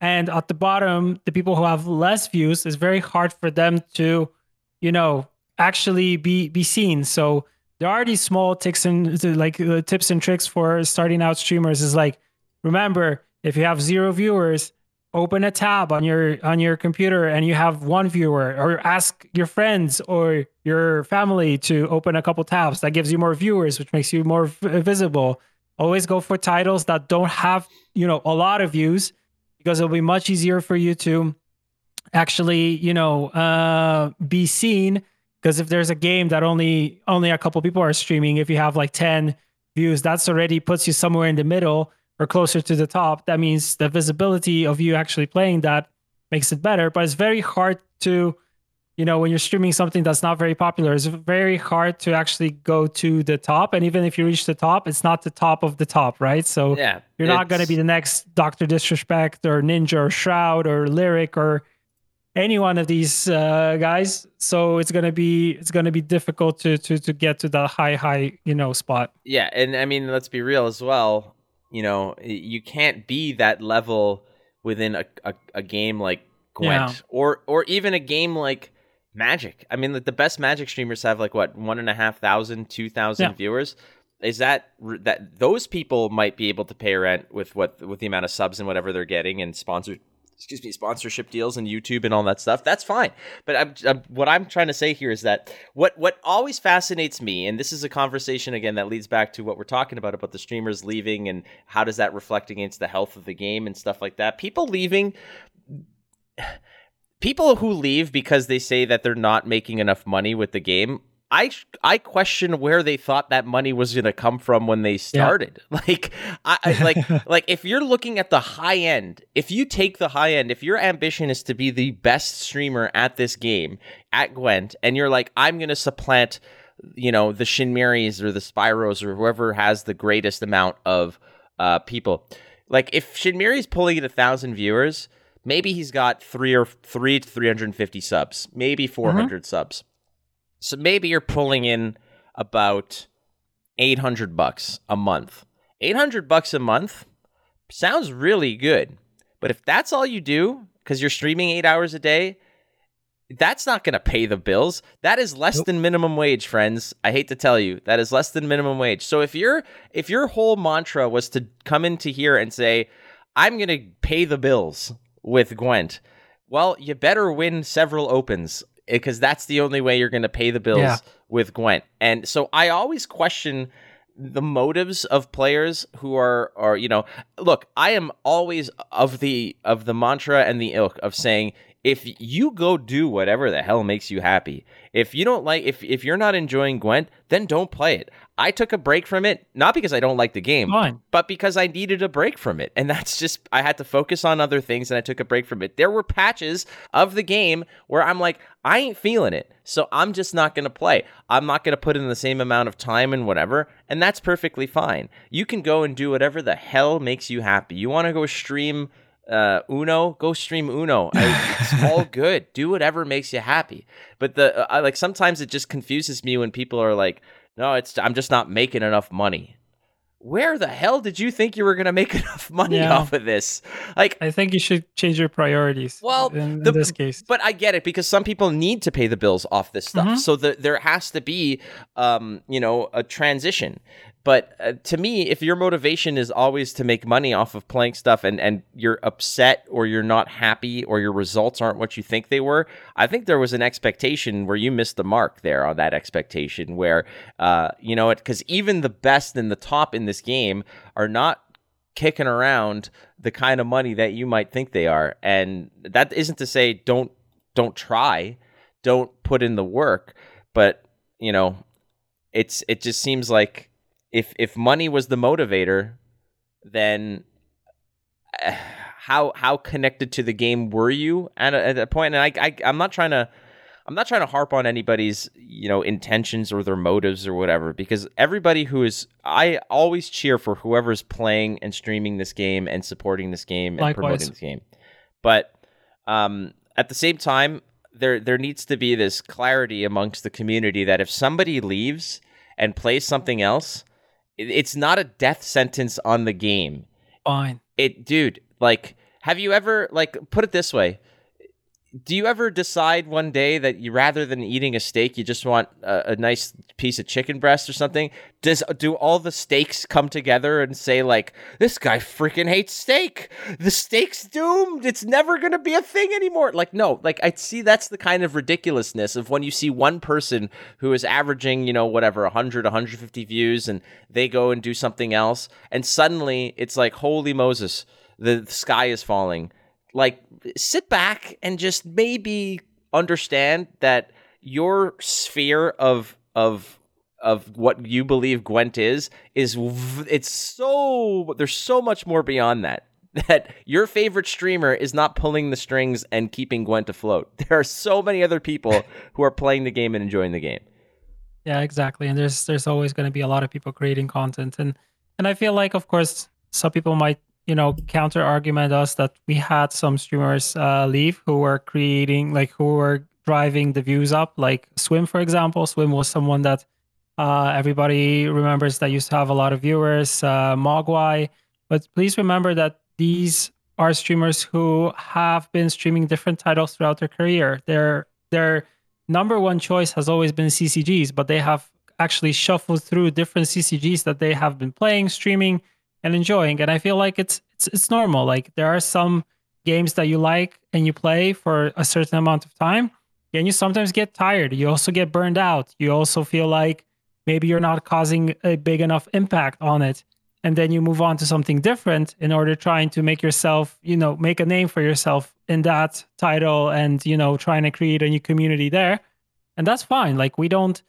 and at the bottom the people who have less views. It's very hard for them to, you know, actually be be seen. So there are these small tips and like uh, tips and tricks for starting out streamers. Is like remember if you have zero viewers open a tab on your on your computer and you have one viewer or ask your friends or your family to open a couple tabs. That gives you more viewers which makes you more visible. Always go for titles that don't have you know a lot of views because it'll be much easier for you to actually you know uh, be seen. Because if there's a game that only only a couple people are streaming if you have like 10 views that's already puts you somewhere in the middle or closer to the top, that means the visibility of you actually playing that makes it better. But it's very hard to, you know, when you're streaming something that's not very popular, it's very hard to actually go to the top. And even if you reach the top, it's not the top of the top, right? So yeah, you're not going to be the next Doctor Disrespect or Ninja or Shroud or Lirik or any one of these uh, guys. So it's gonna be it's gonna be difficult to to to get to that high high you know spot. Yeah, and I mean let's be real as well you know you can't be that level within a, a, a game like Gwent yeah. or or even a game like Magic. I mean, the best Magic streamers have like what one and a half thousand, two thousand yeah. viewers. Is that that those people might be able to pay rent with what with the amount of subs and whatever they're getting and sponsored excuse me, sponsorship deals and YouTube and all that stuff. That's fine. But I'm, I'm, what I'm trying to say here is that what what always fascinates me, and this is a conversation again that leads back to what we're talking about about the streamers leaving and how does that reflect against the health of the game and stuff like that. People leaving. People who leave because they say that they're not making enough money with the game I I question where they thought that money was going to come from when they started. Yeah. Like I like like if you're looking at the high end, if you take the high end, if your ambition is to be the best streamer at this game at Gwent and you're like I'm going to supplant you know the Shinmiris or the Spyros or whoever has the greatest amount of uh, people. Like if Shinmiri's pulling in a thousand viewers, maybe he's got three or three to 350 subs, maybe 400 mm-hmm. subs so maybe you're pulling in about 800 bucks a month. 800 bucks a month sounds really good. But if that's all you do cuz you're streaming 8 hours a day, that's not going to pay the bills. That is less nope. than minimum wage, friends. I hate to tell you, that is less than minimum wage. So if your if your whole mantra was to come into here and say, "I'm going to pay the bills with Gwent," well, you better win several opens Eh, because that's the only way you're going to pay the bills yeah. with Gwent. And so I always question the motives of players who are are you know look i am always of the of the mantra and the ilk of saying if you go do whatever the hell makes you happy if you don't like if if you're not enjoying gwent then don't play it I took a break from it, not because I don't like the game, Fine. but because I needed a break from it. And that's just, I had to focus on other things and I took a break from it. There were patches of the game where I'm like, I ain't feeling it. So I'm just not going to play. I'm not going to put in the same amount of time and whatever. And that's perfectly fine. You can go and do whatever the hell makes you happy. You want to go stream uh, Uno, go stream Uno. I, it's all good. Do whatever makes you happy. But the uh, like sometimes it just confuses me when people are like, no, it's I'm just not making enough money. where the hell did you think you were going to make enough money Yeah. off of this? Like, I think you should change your priorities. Well, in, the- in this case, but I get it because some people need to pay the bills off this stuff. Mhm. So the, there has to be, um, you know, a transition. But uh, to me, if your motivation is always to make money off of playing stuff and, and you're upset or you're not happy or your results aren't what you think they were, I think there was an expectation where you missed the mark there on that expectation where, uh, you know, because even the best and the top in this game are not kicking around the kind of money that you might think they are. And that isn't to say don't don't try don't put in the work but you know it's it just seems like if if money was the motivator then uh, how how connected to the game were you at a, at a point and I, I i'm not trying to i'm not trying to harp on anybody's you know intentions or their motives or whatever because everybody who is i always cheer for whoever's playing and streaming this game and supporting this game and Likewise. promoting this game but um at the same time there there needs to be this clarity amongst the community that if somebody leaves and plays something else it's not a death sentence on the game fine. it dude like have you ever like put it this way do you ever decide one day that you rather than eating a steak you just want a, a nice piece of chicken breast or something? Does do all the steaks come together and say like this guy freaking hates steak. The steak's doomed. It's never gonna be a thing anymore. Like no like i see that's the kind of ridiculousness of when you see one person who is averaging you know whatever 100 150 views and they go and do something else and suddenly it's like holy moses the sky is falling like sit back and just maybe understand that your sphere of of of what you believe Gwent is is it's so there's so much more beyond that that your favorite streamer is not pulling the strings and keeping Gwent afloat. There are so many other people who are playing the game and enjoying the game. Yeah, exactly. And there's there's always going to be a lot of people creating content, and and I feel like, of course, some people might you know counter argument us that we had some streamers uh, leave who were creating like who were driving the views up, like Swim, for example. Swim was someone that uh, everybody remembers that used to have a lot of viewers. Uh, Mogwai, but please remember that these are streamers who have been streaming different titles throughout their career. Their their number one choice has always been CCGs, but they have actually shuffled through different CCGs that they have been playing, streaming, and enjoying. And I feel like it's it's it's normal. Like there are some games that you like and you play for a certain amount of time, and you sometimes get tired. You also get burned out. You also feel like maybe you're not causing a big enough impact on it. And then you move on to something different in order trying to make yourself, you know, make a name for yourself in that title and, you know, trying to create a new community there. And that's fine. Like we don't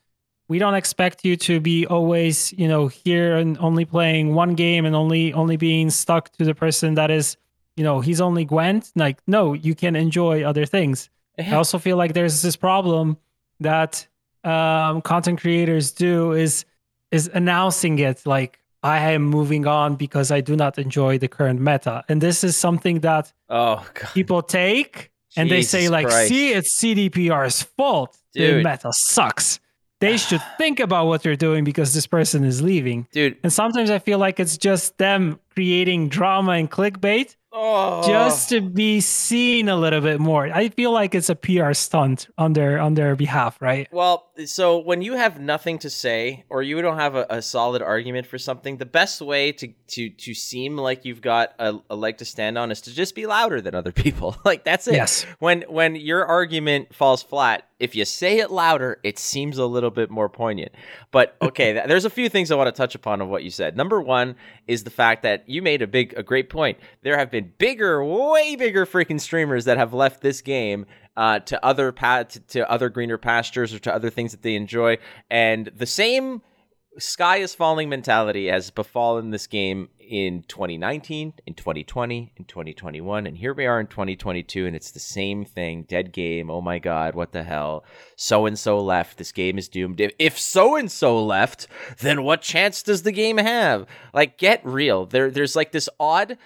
we don't expect you to be always, you know, here and only playing one game and only only being stuck to the person that is, you know, he's only Gwent. Like, no, you can enjoy other things. I also feel like there's this problem that um, content creators do is is announcing it like I am moving on because I do not enjoy the current meta, and this is something that Oh god. people take and they say like, Christ. "See, it's CDPR's fault. The meta sucks. They should think about what they're doing because this person is leaving." Dude, And sometimes I feel like it's just them creating drama and clickbait oh. just to be seen a little bit more. I feel like it's a PR stunt on their on their behalf, right? Well, so when you have nothing to say or you don't have a, a solid argument for something, the best way to to to seem like you've got a, a leg to stand on is to just be louder than other people. like that's it. Yes. When when your argument falls flat, if you say it louder, it seems a little bit more poignant. But okay, th- there's a few things I want to touch upon of what you said. Number one is the fact that you made a big, a great point. There have been bigger, way bigger freaking streamers that have left this game uh, to other pa- to, to other greener pastures or to other things that they enjoy, and the same sky is falling mentality has befallen this game in 2019, in 2020, in 2021, and here we are in 2022, and it's the same thing. Dead game. Oh my god, what the hell? So and so left. This game is doomed. If so and so left, then what chance does the game have? Like, get real. There, there's like this odd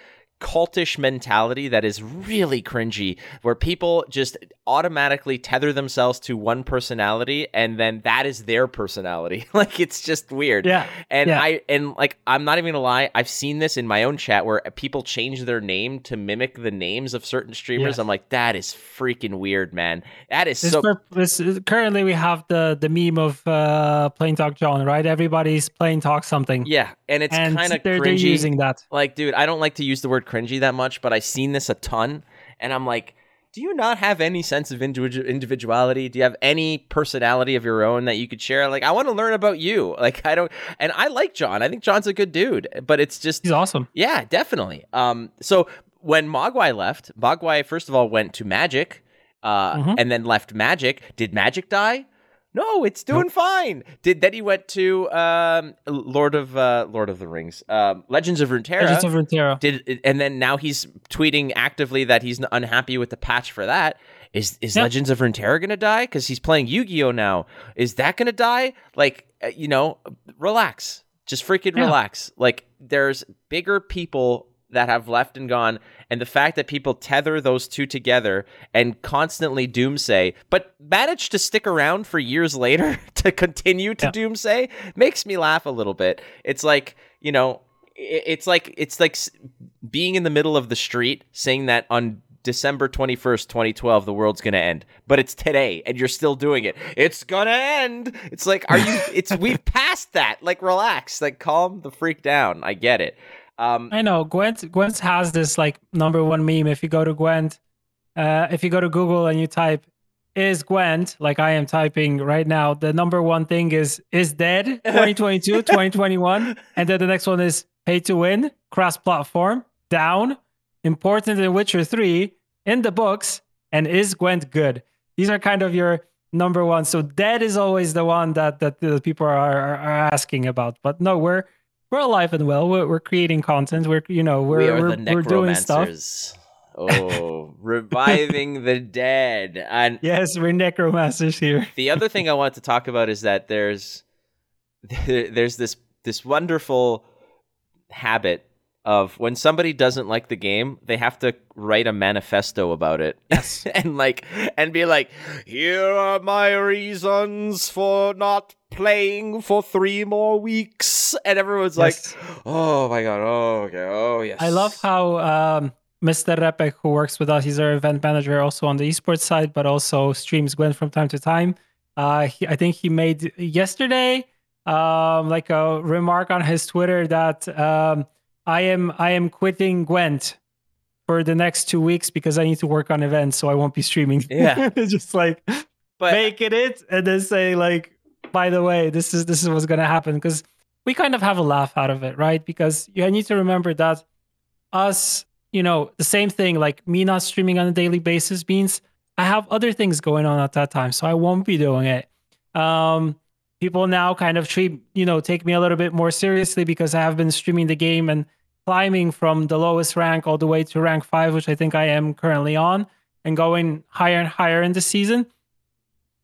cultish mentality that is really cringy where people just automatically tether themselves to one personality and then that is their personality like it's just weird Yeah. and yeah. i and like i'm not even gonna lie i've seen this in my own chat where people change their name to mimic the names of certain streamers Yes. i'm like that is freaking weird man that is This so per- this is- currently, we have the the meme of uh, plain talk John, right? Everybody's plain talk something, yeah and it's kind of they're, they're using that. Like, dude, I don't like to use the word cringy that much, but I've seen this a ton, and I'm like, do you not have any sense of individu- individuality? Do you have any personality of your own that you could share? Like, I want to learn about you. Like, I don't, and I like John. I think John's a good dude, but it's just, He's awesome. yeah, definitely. Um, so when Mogwai left, Mogwai first of all went to Magic, uh, Mhm. and then left Magic. Did Magic die? No, it's doing fine. Did then he went to um, Lord of uh, Lord of the Rings, um, Legends of Runeterra. Legends of Runeterra. Did and then now he's tweeting actively that he's unhappy with the patch for that. Is is Yeah. Legends of Runeterra gonna die? Because he's playing Yu Gi Oh now. Is that gonna die? Like uh, you know, relax. Just freaking Yeah. relax. Like there's bigger people that have left and gone, and the fact that people tether those two together and constantly doomsay, but manage to stick around for years later to continue to Yeah. doomsay makes me laugh a little bit. It's like you know, it's like it's like being in the middle of the street saying that on December 21st, 2012 the world's going to end. But it's today and you're still doing it. It's going to end. It's like are you it's we've passed that. Like relax, like calm the freak down. I get it. Um I know Gwent. Gwent has this like number one meme. If you go to Gwent, uh, if you go to Google and you type "is Gwent," like I am typing right now, the number one thing is "is dead" 2022, 2021, and then the next one is "pay to win," cross-platform, down, important in Witcher Three, in the books, and "is Gwent good?" These are kind of your number one. So dead is always the one that that the people are, are, are asking about. But no, we're we're alive and well. We're, we're creating content. We're you know we're we are we're, the we're doing stuff. Oh, reviving the dead. And Yes, we're necromancers here. the other thing I wanted to talk about is that there's there's this this wonderful habit of when somebody doesn't like the game, they have to write a manifesto about it. Yes. and like and be like, here are my reasons for not playing for three more weeks. And everyone's Yes. like, oh my god, oh okay, oh yes. I love how um, Mr. Repek, who works with us, he's our event manager also on the esports side, but also streams Gwent from time to time. Uh, he, I think he made yesterday um, like a remark on his Twitter that um, I am I am quitting Gwent for the next two weeks because I need to work on events, so I won't be streaming. Yeah. just like but making it and then say like by the way this is this is what's to happen because we kind of have a laugh out of it right? Because you need to remember that us you know the same thing like me not streaming on a daily basis means i have other things going on at that time so i won't be doing it. Um people now kind of treat you know take me a little bit more seriously because i have been streaming the game and climbing from the lowest rank all the way to rank 5 which i think i am currently on and going higher and higher in the season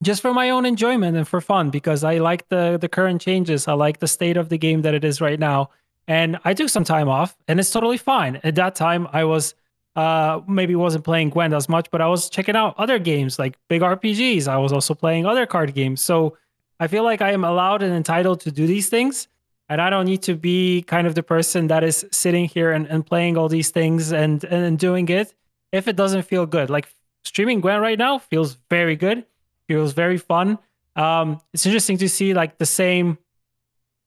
just for my own enjoyment and for fun because I like the the current changes. I like the state of the game that it is right now. And I took some time off and it's totally fine. At that time I was uh maybe wasn't playing Gwent as much, but I was checking out other games like big RPGs. I was also playing other card games. So I feel like I am allowed and entitled to do these things. And I don't need to be kind of the person that is sitting here and, and playing all these things and, and doing it if it doesn't feel good. Like streaming Gwent right now feels very good feels very fun. Um, it's interesting to see like the same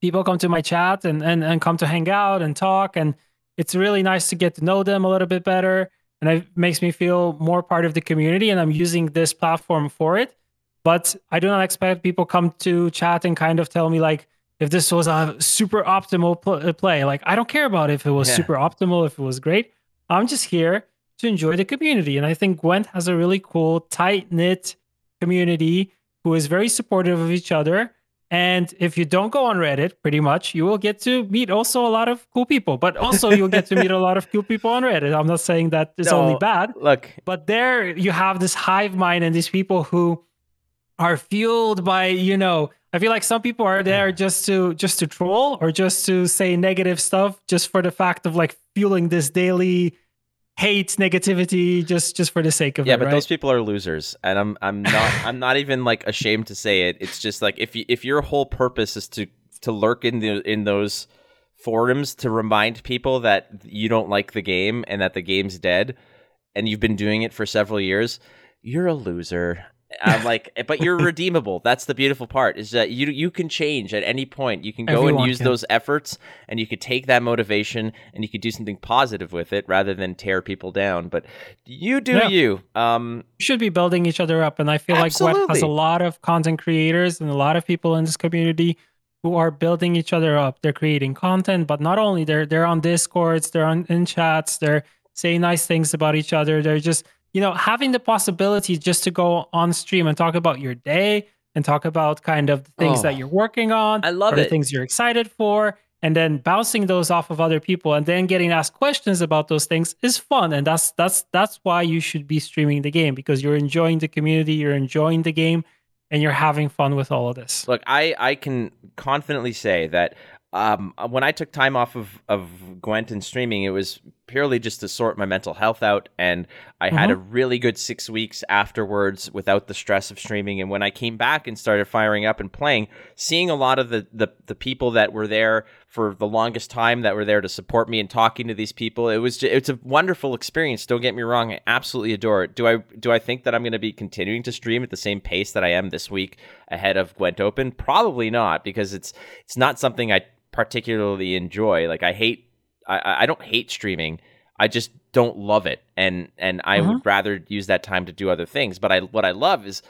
people come to my chat and, and and come to hang out and talk, and it's really nice to get to know them a little bit better, and it makes me feel more part of the community. And I'm using this platform for it. But I do not expect people come to chat and kind of tell me like if this was a super optimal pl- play. Like I don't care about if it was Yeah. super optimal, if it was great. I'm just here to enjoy the community, and I think Gwent has a really cool, tight knit community who is very supportive of each other. And if you don't go on Reddit, pretty much, you will get to meet also a lot of cool people. But also, you'll get to meet a lot of cool people on Reddit. I'm not saying that it's only bad, Look, but there you have this hive mind and these people who are fueled by, you know, I feel like some people are there just to just to troll or just to say negative stuff just for the fact of like fueling this daily hate negativity just just for the sake of it. yeah, it. but right? those people are losers, and I'm I'm not I'm not even like ashamed to say it. It's just like if you, if your whole purpose is to to lurk in the in those forums to remind people that you don't like the game and that the game's dead, and you've been doing it for several years, you're a loser. I'm like, but you're redeemable. That's the beautiful part is that you you can change at any point. You can go Everyone and use can. those efforts, and you could take that motivation and you could do something positive with it rather than tear people down. But you do Yeah. you. Um, We should be building each other up. And I feel like Gwent has a lot of content creators and a lot of people in this community who are building each other up. They're creating content, but not only they're they're on discords, they're on in chats, they're saying nice things about each other. They're just, you know, having the possibility just to go on stream and talk about your day and talk about kind of the things Oh, that you're working on. I love or the things you're excited for. And then bouncing those off of other people and then getting asked questions about those things is fun. And that's that's that's why you should be streaming the game because you're enjoying the community, you're enjoying the game, and you're having fun with all of this. Look, I, I can confidently say that um, when I took time off of, of Gwent and streaming, it was purely just to sort my mental health out. And I had a really good six weeks afterwards without the stress of streaming. And when I came back and started firing up and playing, seeing a lot of the, the, the people that were there for the longest time that were there to support me and talking to these people, it was just, it's a wonderful experience. Don't get me wrong. I absolutely adore it. Do I, do I think that I'm going to be continuing to stream at the same pace that I am this week ahead of Gwent Open? Probably not because it's, it's not something I particularly enjoy. Like I hate, I, I don't hate streaming. I just don't love it, and and I Mhm. would rather use that time to do other things. But I, what I love is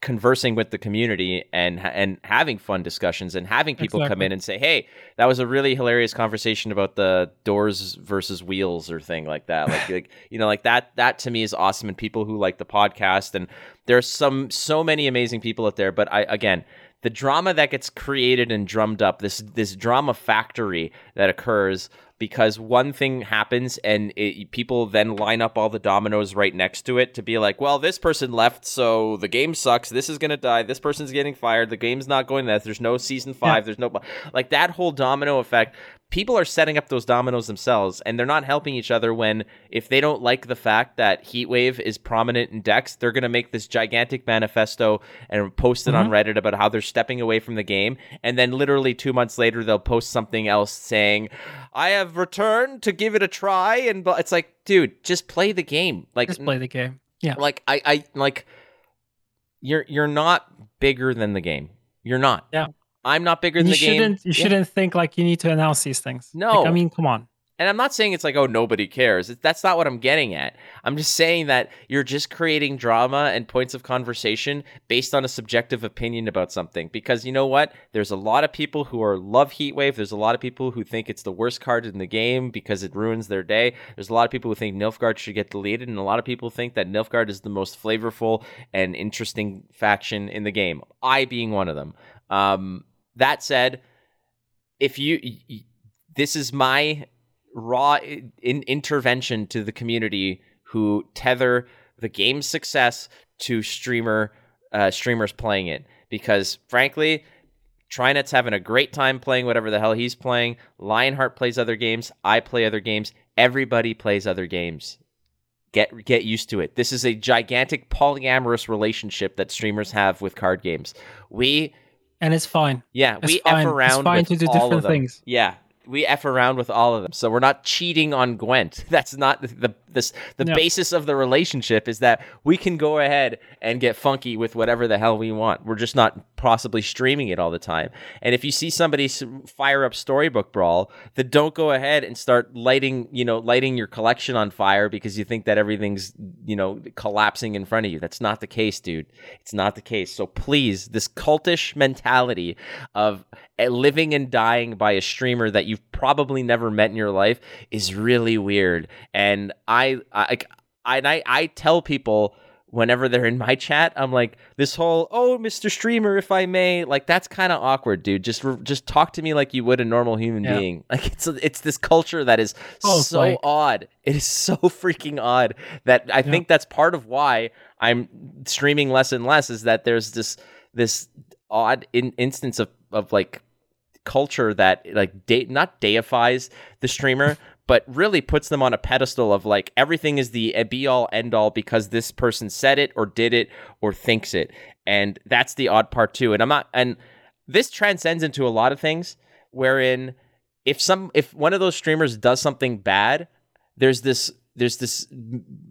conversing with the community and and having fun discussions and having people come in and say, "Hey, that was a really hilarious conversation about the doors versus wheels or thing like that." Like like you know, like that that to me is awesome and people who like the podcast and there's some so many amazing people out there, but I again, the drama that gets created and drummed up, this this drama factory that occurs because one thing happens and it, people then line up all the dominoes right next to it to be like, well, this person left, so the game sucks. This is gonna die. This person's getting fired. The game's not going there. There's no season five. There's no like that whole domino effect. People are setting up those dominoes themselves, and they're not helping each other. When if they don't like the fact that Heatwave is prominent in decks, they're gonna make this gigantic manifesto and post it on mm-hmm. Reddit about how they're stepping away from the game, and then literally two months later they'll post something else saying, "I have returned to give it a try," and it's like, dude, just play the game. Like, Just play the game. Yeah. like I, I like you're you're not bigger than the game. You're not. Yeah. I'm not bigger than you the game. shouldn't you Yeah. shouldn't think like you need to announce these things. Like, No. I mean, come on. And I'm not saying it's like, oh, nobody cares. That's not what I'm getting at. I'm just saying that you're just creating drama and points of conversation based on a subjective opinion about something. Because you know what? There's a lot of people who are love Heatwave. There's a lot of people who think it's the worst card in the game because it ruins their day. There's a lot of people who think Nilfgaard should get deleted, and a lot of people think that Nilfgaard is the most flavorful and interesting faction in the game. I being one of them. Um, that said, if you, this is my raw in, intervention to the community who tether the game's success to streamer uh, streamers playing it because frankly Trinet's having a great time playing whatever the hell he's playing. Lionheart plays other games. I play other games. Everybody plays other games. Get get used to it. This is a gigantic polyamorous relationship that streamers have with card games. We And it's fine. yeah, It's we fine. f It's around fine with to do all different of them. things. Yeah, we f around with all of them. So we're not cheating on Gwent. That's not the this the No. basis of the relationship is that we can go ahead and get funky with whatever the hell we want. We're just not possibly streaming it all the time. And if you see somebody fire up Storybook Brawl, then don't go ahead and start lighting, you know, lighting your collection on fire because you think that everything's, you know, collapsing in front of you. That's not the case, dude. It's not the case. So please, this cultish mentality of uh, living and dying by a streamer that you've probably never met in your life is really weird. And I, I, I, and I, I tell people whenever they're in my chat, I'm like, this whole "oh, Mr. Streamer, if I may," like that's kind of awkward, dude. Just, just talk to me like you would a normal human Yeah. being. Like it's, it's this culture that is Oh, so like- odd. It is so freaking odd that I think that's part of why I'm streaming less and less. Is that there's this, this odd in, instance of of like culture that like de- not deifies the streamer but really puts them on a pedestal of like everything is the eh, be all end all because this person said it or did it or thinks it. And that's the odd part too. And i'm not and this transcends into a lot of things wherein if some if one of those streamers does something bad there's this there's this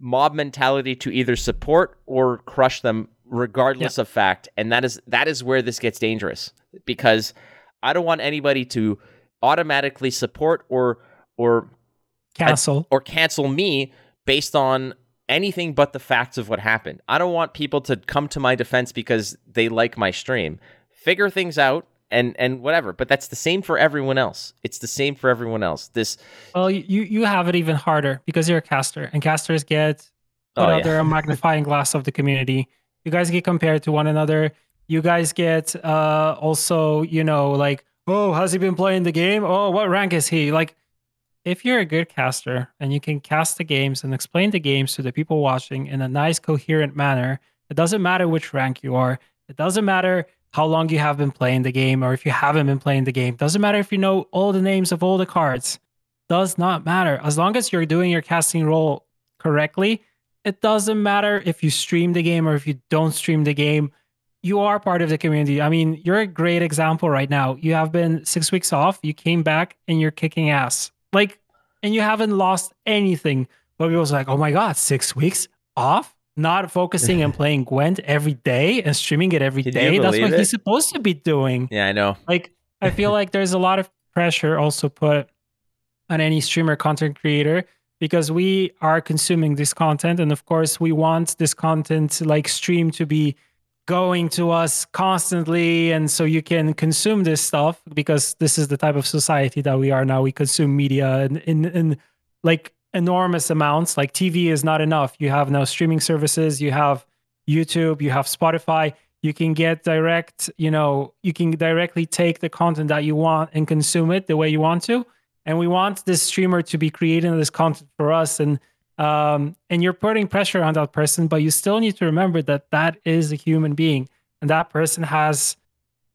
mob mentality to either support or crush them regardless yeah. of fact. And that is that is where this gets dangerous because i don't want anybody to automatically support or or cancel. or cancel me based on anything but the facts of what happened. I don't want people to come to my defense because they like my stream. Figure things out and and whatever but that's the same for everyone else. It's the same for everyone else. This well you you have it even harder because you're a caster and casters get put oh, out yeah. there a magnifying glass of the community. You guys get compared to one another you guys get uh also you know like oh has he been playing the game oh what rank is he like if you're a good caster and you can cast the games and explain the games to the people watching in a nice coherent manner it doesn't matter which rank you are it doesn't matter how long you have been playing the game or if you haven't been playing the game. Doesn't matter if you know all the names of all the cards. Does not matter. As long as you're doing your casting role correctly, it doesn't matter if you stream the game or if you don't stream the game. You are part of the community. I mean, you're a great example right now. You have been six weeks off, you came back and you're kicking ass. Like, and you haven't lost anything. But people people's like, oh my God, six weeks off? not focusing and playing Gwent every day and streaming it every Can day. That's what it? he's supposed to be doing. Yeah, I know. Like, I feel like there's a lot of pressure also put on any streamer content creator because we are consuming this content. And of course, we want this content like stream to be going to us constantly. And so you can consume this stuff because this is the type of society that we are now. We consume media in, in, in like enormous amounts. Like TV is not enough. You have now streaming services, you have YouTube, you have Spotify. You can get direct, you know, you can directly take the content that you want and consume it the way you want to. And we want this streamer to be creating this content for us. And um, and you're putting pressure on that person, but you still need to remember that that is a human being, and that person has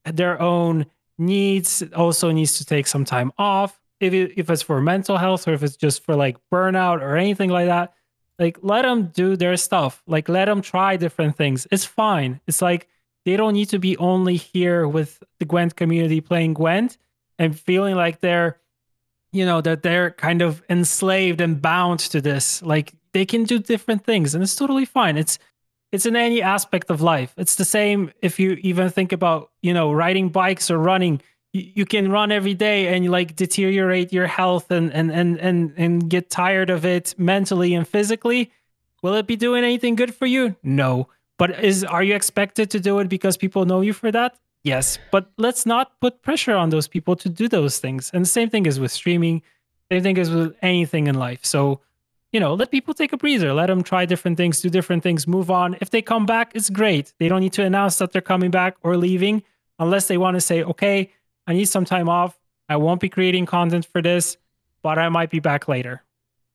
their own needs. Also needs to take some time off if it, if it's for mental health or if it's just for like burnout or anything like that, like let them do their stuff. Like let them try different things. It's fine. It's like they don't need to be only here with the Gwent community playing Gwent and feeling like they're you know that they're kind of enslaved and bound to this. Like they can do different things and it's totally fine. It's it's in any aspect of life. It's the same if you even think about, you know, riding bikes or running you can run every day and like deteriorate your health and and and and and get tired of it mentally and physically will it be doing anything good for you no but is are you expected to do it because people know you for that yes but let's not put pressure on those people to do those things and the same thing is with streaming same thing is with anything in life so you know let people take a breather let them try different things do different things move on if they come back it's great they don't need to announce that they're coming back or leaving unless they want to say okay I need some time off. I won't be creating content for this, but I might be back later.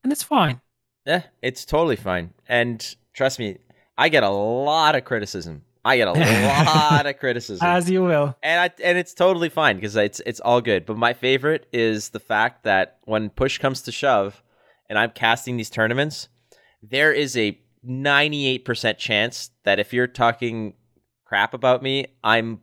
And it's fine. Yeah, it's totally fine. And trust me, I get a lot of criticism. I get a lot of criticism. As you will. And I and it's totally fine because it's it's all good. But my favorite is the fact that when push comes to shove and I'm casting these tournaments, there is a 98% chance that if you're talking crap about me, I'm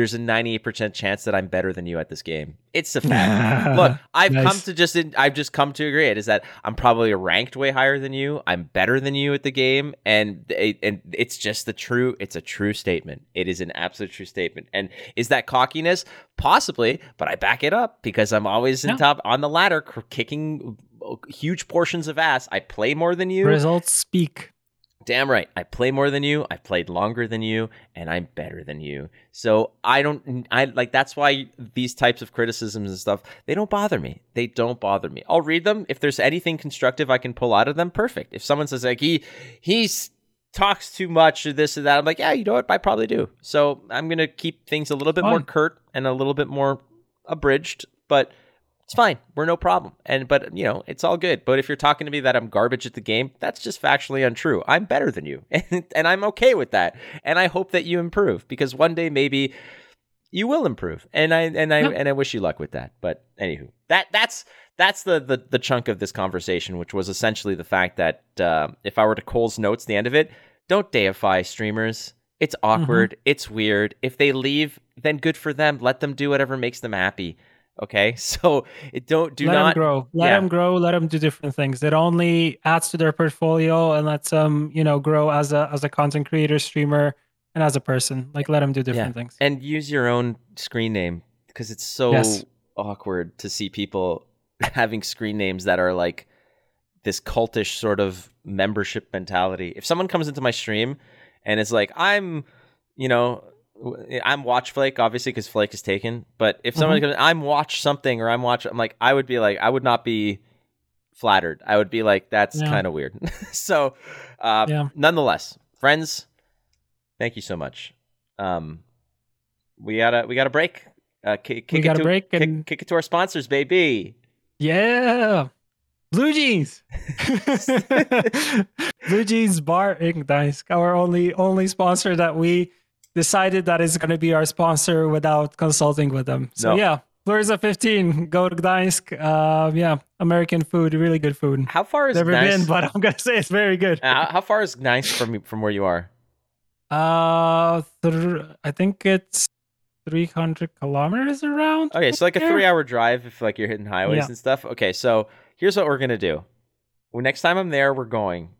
there's a 98% chance that I'm better than you at this game. It's a fact. Look, I've nice. come to just I've just come to agree it is that I'm probably ranked way higher than you. I'm better than you at the game and and it's just the true it's a true statement. It is an absolute true statement. And is that cockiness? Possibly, but I back it up because I'm always in no. top on the ladder kicking uh, huge portions of ass. I play more than you. Results speak. Damn right. I play more than you. I've played longer than you, and I'm better than you. So I don't. I like that's why these types of criticisms and stuff they don't bother me. They don't bother me. I'll read them if there's anything constructive I can pull out of them. Perfect. If someone says like he he's talks too much or this or that, I'm like, yeah, you know what? I probably do. So I'm gonna keep things a little bit Fine. more curt and a little bit more abridged, but it's fine. We're no problem. And but you know, it's all good. But if you're talking to me that I'm garbage at the game, that's just factually untrue. I'm better than you. And, and I'm okay with that. And I hope that you improve because one day maybe you will improve, and I and I Yep. and I wish you luck with that. But anywho, that that's that's the the, the chunk of this conversation, which was essentially the fact that uh, if I were to Cole's notes, the end of it, don't deify streamers. It's Mm-hmm. awkward. It's weird. If they leave, then good for them. Let them do whatever makes them happy. Okay, so it don't do let not them grow. Let yeah. them grow. Let them do different things. It only adds to their portfolio and lets them, you know, grow as a as a content creator, streamer, and as a person. Like let them do different things. and use your own screen name because it's so Yes. awkward to see people having screen names that are like this cultish sort of membership mentality. If someone comes into my stream and is like, "I'm," you know. W- I'm Watch Flake, obviously, because Flake is taken. But if someone Mm-hmm. comes, I'm Watch something, or I'm Watch, I'm like, I would be like, I would not be flattered. I would be like, that's Yeah. kind of weird. so, uh, Yeah. nonetheless, friends, thank you so much. Um, we gotta we gotta break. Uh, kick, kick We it got to, a break kick, and kick it to our sponsors, baby. yeah. Blue Jeans. Blue Jeans Bar in Gdańsk, our only only sponsor that we decided that is going to be our sponsor without consulting with them. So No. yeah, Florida 15, go to Gdańsk. Um, yeah, American food, really good food. How far is Never Gdańsk? been, but I'm gonna say it's very good. Uh, how, far is Gdańsk from from where you are? Uh, th- I think it's 300 kilometers around. Okay, so like a three hour drive if like you're hitting highways Yeah. and stuff. Okay, so here's what we're gonna do. Well, next time I'm there, we're going.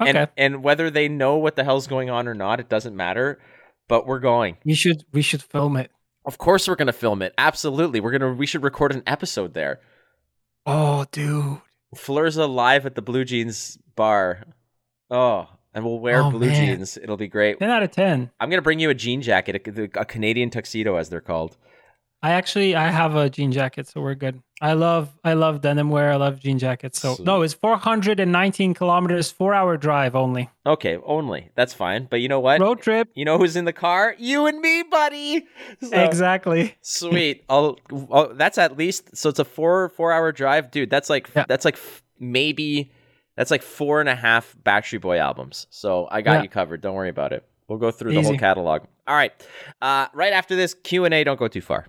Okay, And and whether they know what the hell's going on or not, it doesn't matter. But we're going. we should we should film it. Of course, we're gonna film it. Absolutely, we're gonna. We should record an episode there. Oh, dude. Flurza live at the Blue Jeans bar. Oh, and we'll wear Oh, blue man. jeans. It'll be great. 10 out of 10. I'm gonna bring you a jean jacket, a, a Canadian tuxedo, as they're called. I actually I have a jean jacket, so we're good. I love I love denim wear. I love jean jackets. So no, it's 419 kilometers, four hour drive only. Okay, only that's fine. But you know what? Road trip. You know who's in the car? You and me, buddy. So- Exactly. Sweet. I'll, oh, that's at least so it's a four four hour drive, dude. That's like Yeah. that's like f- maybe that's like four and a half Backstreet Boy albums. So I got Yeah. you covered. Don't worry about it. We'll go through the whole catalog. All right. Uh, right after this Q and A. Don't go too far.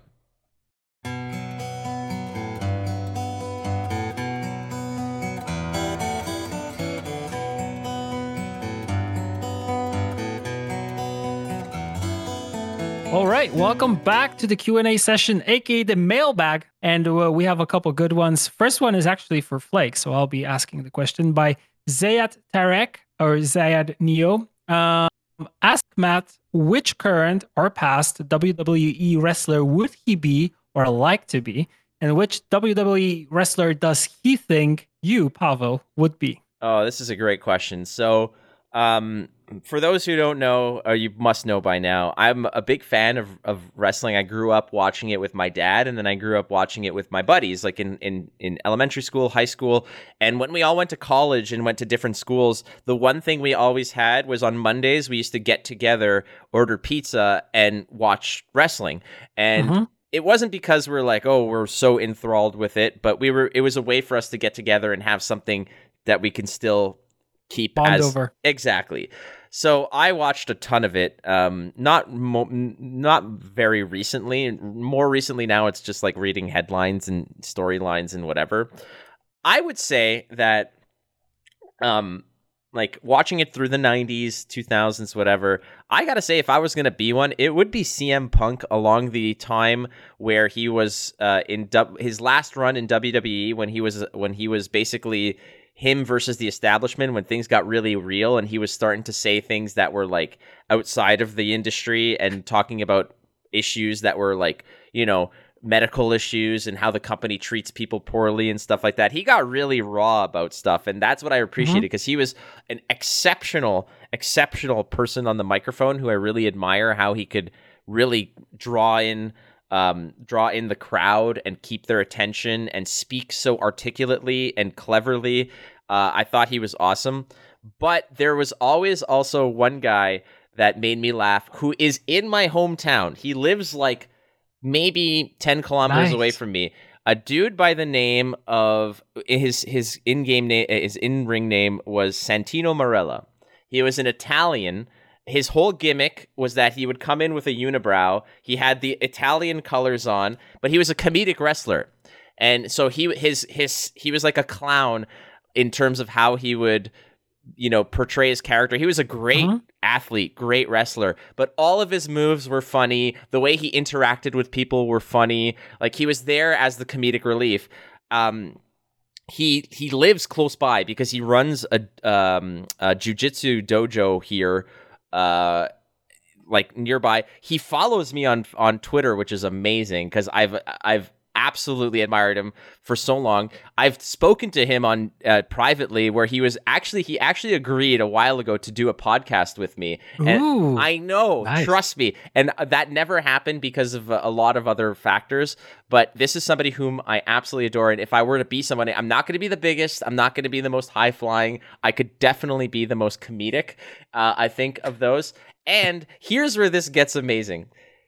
All right, welcome back to the Q&A session, aka the mailbag, and uh, we have a couple good ones. First one is actually for Flake, so I'll be asking the question by Zayat Tarek or Zayad Neo. Um, ask Matt which current or past WWE wrestler would he be or like to be, and which WWE wrestler does he think you, Pavel, would be? Oh, this is a great question. So, um, for those who don't know, or you must know by now, I'm a big fan of, of wrestling. I grew up watching it with my dad, and then I grew up watching it with my buddies, like in, in, in elementary school, high school. And when we all went to college and went to different schools, the one thing we always had was on Mondays, we used to get together, order pizza, and watch wrestling. And Mhm. it wasn't because we're like, oh, we're so enthralled with it, but we were. It was a way for us to get together and have something that we can still keep Bond as over. exactly. So I watched a ton of it. Um, not mo- not very recently. More recently now, it's just like reading headlines and storylines and whatever. I would say that, um, like watching it through the '90s, 2000s, whatever. I gotta say, if I was gonna be one, it would be CM Punk along the time where he was uh, in dub- his last run in WWE when he was when he was basically him versus the establishment when things got really real and he was starting to say things that were like outside of the industry and talking about issues that were like you know medical issues and how the company treats people poorly and stuff like that. He got really raw about stuff and that's what I appreciated mm-hmm. because he was an exceptional exceptional person on the microphone who I really admire how he could really draw in um, draw in the crowd and keep their attention and speak so articulately and cleverly. Uh, I thought he was awesome. But there was always also one guy that made me laugh who is in my hometown. He lives like maybe 10 kilometers Nice. away from me. A dude by the name of his his in-game name his in-ring name was Santino Marella. He was an Italian his whole gimmick was that he would come in with a unibrow. He had the Italian colors on, but he was a comedic wrestler. And so he his his he was like a clown in terms of how he would you know portray his character. He was a great uh-huh. athlete, great wrestler, but all of his moves were funny. The way he interacted with people were funny. Like he was there as the comedic relief. Um, he he lives close by because he runs a um a jujitsu dojo here uh like nearby. He follows me on on Twitter, which is amazing because I've I've absolutely admired him for so long. I've spoken to him on uh, privately where he was actually he actually agreed a while ago to do a podcast with me. And Ooh, I know, nice. trust me. And that never happened because of a lot of other factors, but this is somebody whom I absolutely adore and if I were to be somebody, I'm not going to be the biggest, I'm not going to be the most high flying. I could definitely be the most comedic. Uh, I think of those. And here's where this gets amazing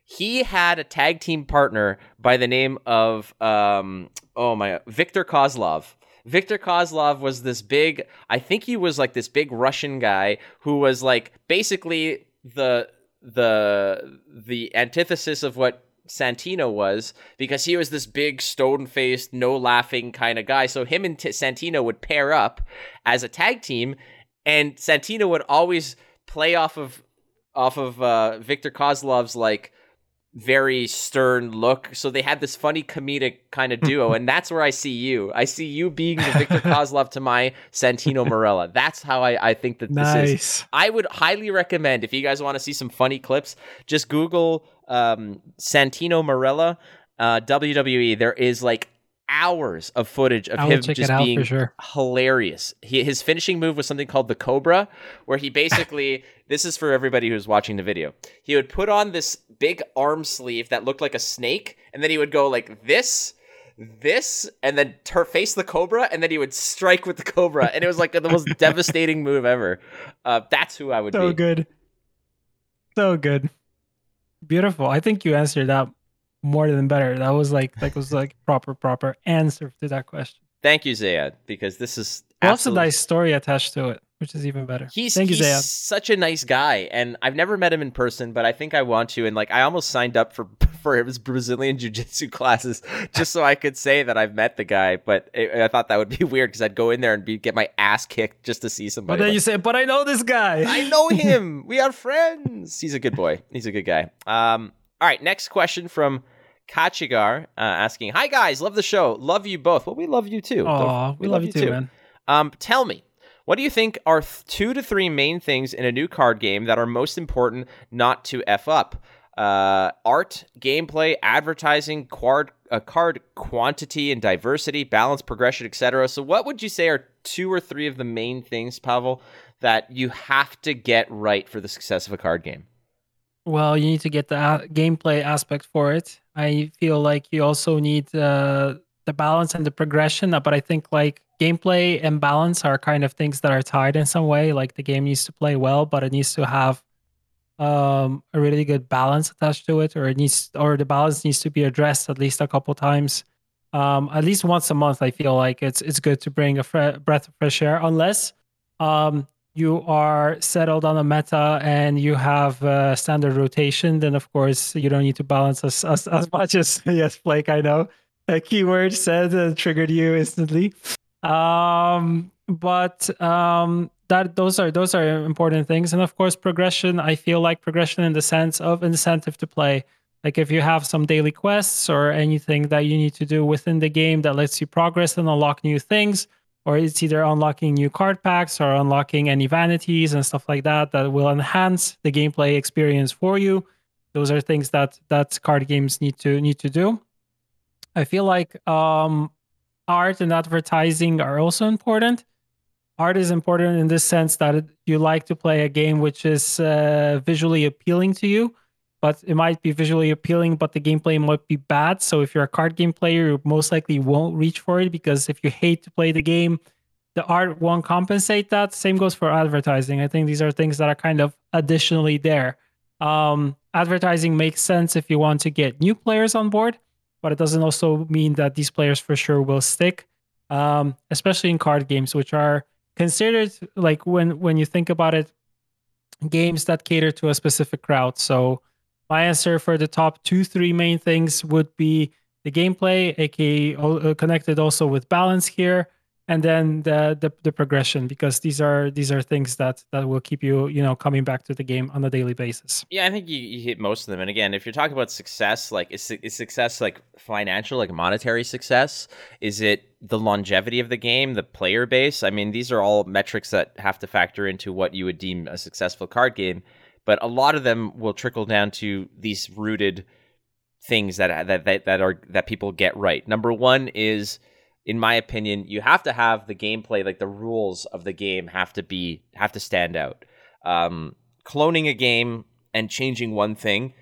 he had a tag team partner by the name of um, oh my Victor Kozlov. Victor Kozlov was this big, I think he was like this big Russian guy who was like basically the the the antithesis of what Santino was because he was this big stone faced, no laughing kind of guy. So him and T- Santino would pair up as a tag team, and Santino would always play off of off of uh, Viktor Kozlov's like very stern look. So they had this funny comedic kind of duo, and that's where I see you. I see you being the Victor Kozlov to my Santino Marella. That's how I, I think that nice. this is. I would highly recommend if you guys want to see some funny clips, just Google um, Santino Marella uh, WWE. There is like hours of footage of him just being sure. hilarious. He, his finishing move was something called the Cobra, where he basically this is for everybody who's watching the video. He would put on this big arm sleeve that looked like a snake, and then he would go like this. This and then ter- face the cobra, and then he would strike with the cobra, and it was like the most devastating move ever. Uh, that's who I would so be. So good, so good, beautiful. I think you answered that more than better. That was like that was like proper proper answer to that question. Thank you, Zayad, because this is also a nice story attached to it, which is even better. He's, Thank he's Zayad. such a nice guy, and I've never met him in person, but I think I want to. And like, I almost signed up for for his Brazilian jiu jitsu classes just so I could say that I've met the guy. But it, I thought that would be weird because I'd go in there and be, get my ass kicked just to see somebody. But then like, you say, "But I know this guy. I know him. we are friends. He's a good boy. He's a good guy." Um. All right. Next question from Kachigar uh, asking, "Hi guys, love the show. Love you both. Well, we love you too. Oh, we, we, love, you too, too, man. Um, tell me, what do you think are th- two to three main things in a new card game that are most important not to f up? Uh, art, gameplay, advertising, card, uh, card quantity and diversity, balance, progression, etc. So, what would you say are two or three of the main things, Pavel, that you have to get right for the success of a card game? Well, you need to get the a- gameplay aspect for it. I feel like you also need uh, the balance and the progression, but I think like gameplay and balance are kind of things that are tied in some way. Like the game needs to play well, but it needs to have um, a really good balance attached to it, or it needs, or the balance needs to be addressed at least a couple times. Um, at least once a month, I feel like it's it's good to bring a fre- breath of fresh air, unless um, you are settled on a meta and you have standard rotation, then of course you don't need to balance as as, as much as yes, Flake. I know a keyword said uh, triggered you instantly. Um, but um, that those are those are important things, and of course progression. I feel like progression in the sense of incentive to play. Like if you have some daily quests or anything that you need to do within the game that lets you progress and unlock new things or it's either unlocking new card packs or unlocking any vanities and stuff like that that will enhance the gameplay experience for you. Those are things that that card games need to need to do. I feel like um, art and advertising are also important. Art is important in this sense that you like to play a game which is uh, visually appealing to you but it might be visually appealing, but the gameplay might be bad. So if you're a card game player, you most likely won't reach for it because if you hate to play the game, the art won't compensate that. Same goes for advertising. I think these are things that are kind of additionally there. Um, advertising makes sense if you want to get new players on board, but it doesn't also mean that these players for sure will stick, um, especially in card games, which are considered like when when you think about it games that cater to a specific crowd. So my answer for the top two, three main things would be the gameplay, aka uh, connected also with balance here, and then the, the the progression because these are these are things that that will keep you you know coming back to the game on a daily basis. Yeah i think you, you hit most of them. And again if you're talking about success like is, is success like financial like monetary success? Is it the longevity of the game the player base? I mean these are all metrics that have to factor into what you would deem a successful card game but a lot of them will trickle down to these rooted things that that that, that are that people get right number one is in my opinion, you have to have the gameplay, like the rules of the game, have to be have to stand out. Um, cloning a game and changing one thing,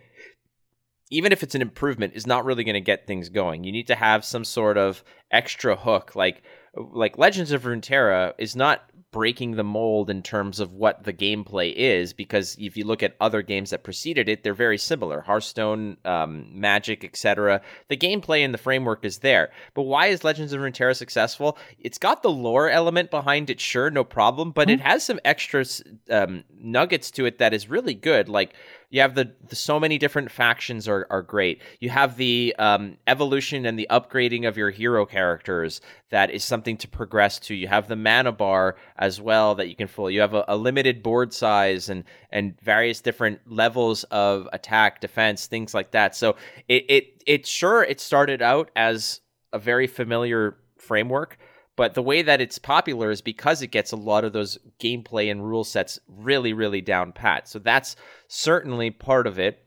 even if it's an improvement, is not really going to get things going. You need to have some sort of extra hook, like like Legends of Runeterra is not breaking the mold in terms of what the gameplay is because if you look at other games that preceded it they're very similar. Hearthstone um, magic etc the gameplay and the framework is there. But why is legends of runeterra successful? It's got the lore element behind it sure no problem but mm-hmm. it has some extra um, nuggets to it that is really good. Like you have the, the, so many different factions are, are great. You have the um, evolution and the upgrading of your hero characters that is something to progress to. You have the mana bar as well that you can fill you have a, a limited board size and and various different levels of attack defense things like that. So it it, it sure it started out as a very familiar framework but the way that it's popular is because it gets a lot of those gameplay and rule sets really, really down pat. So that's certainly part of it.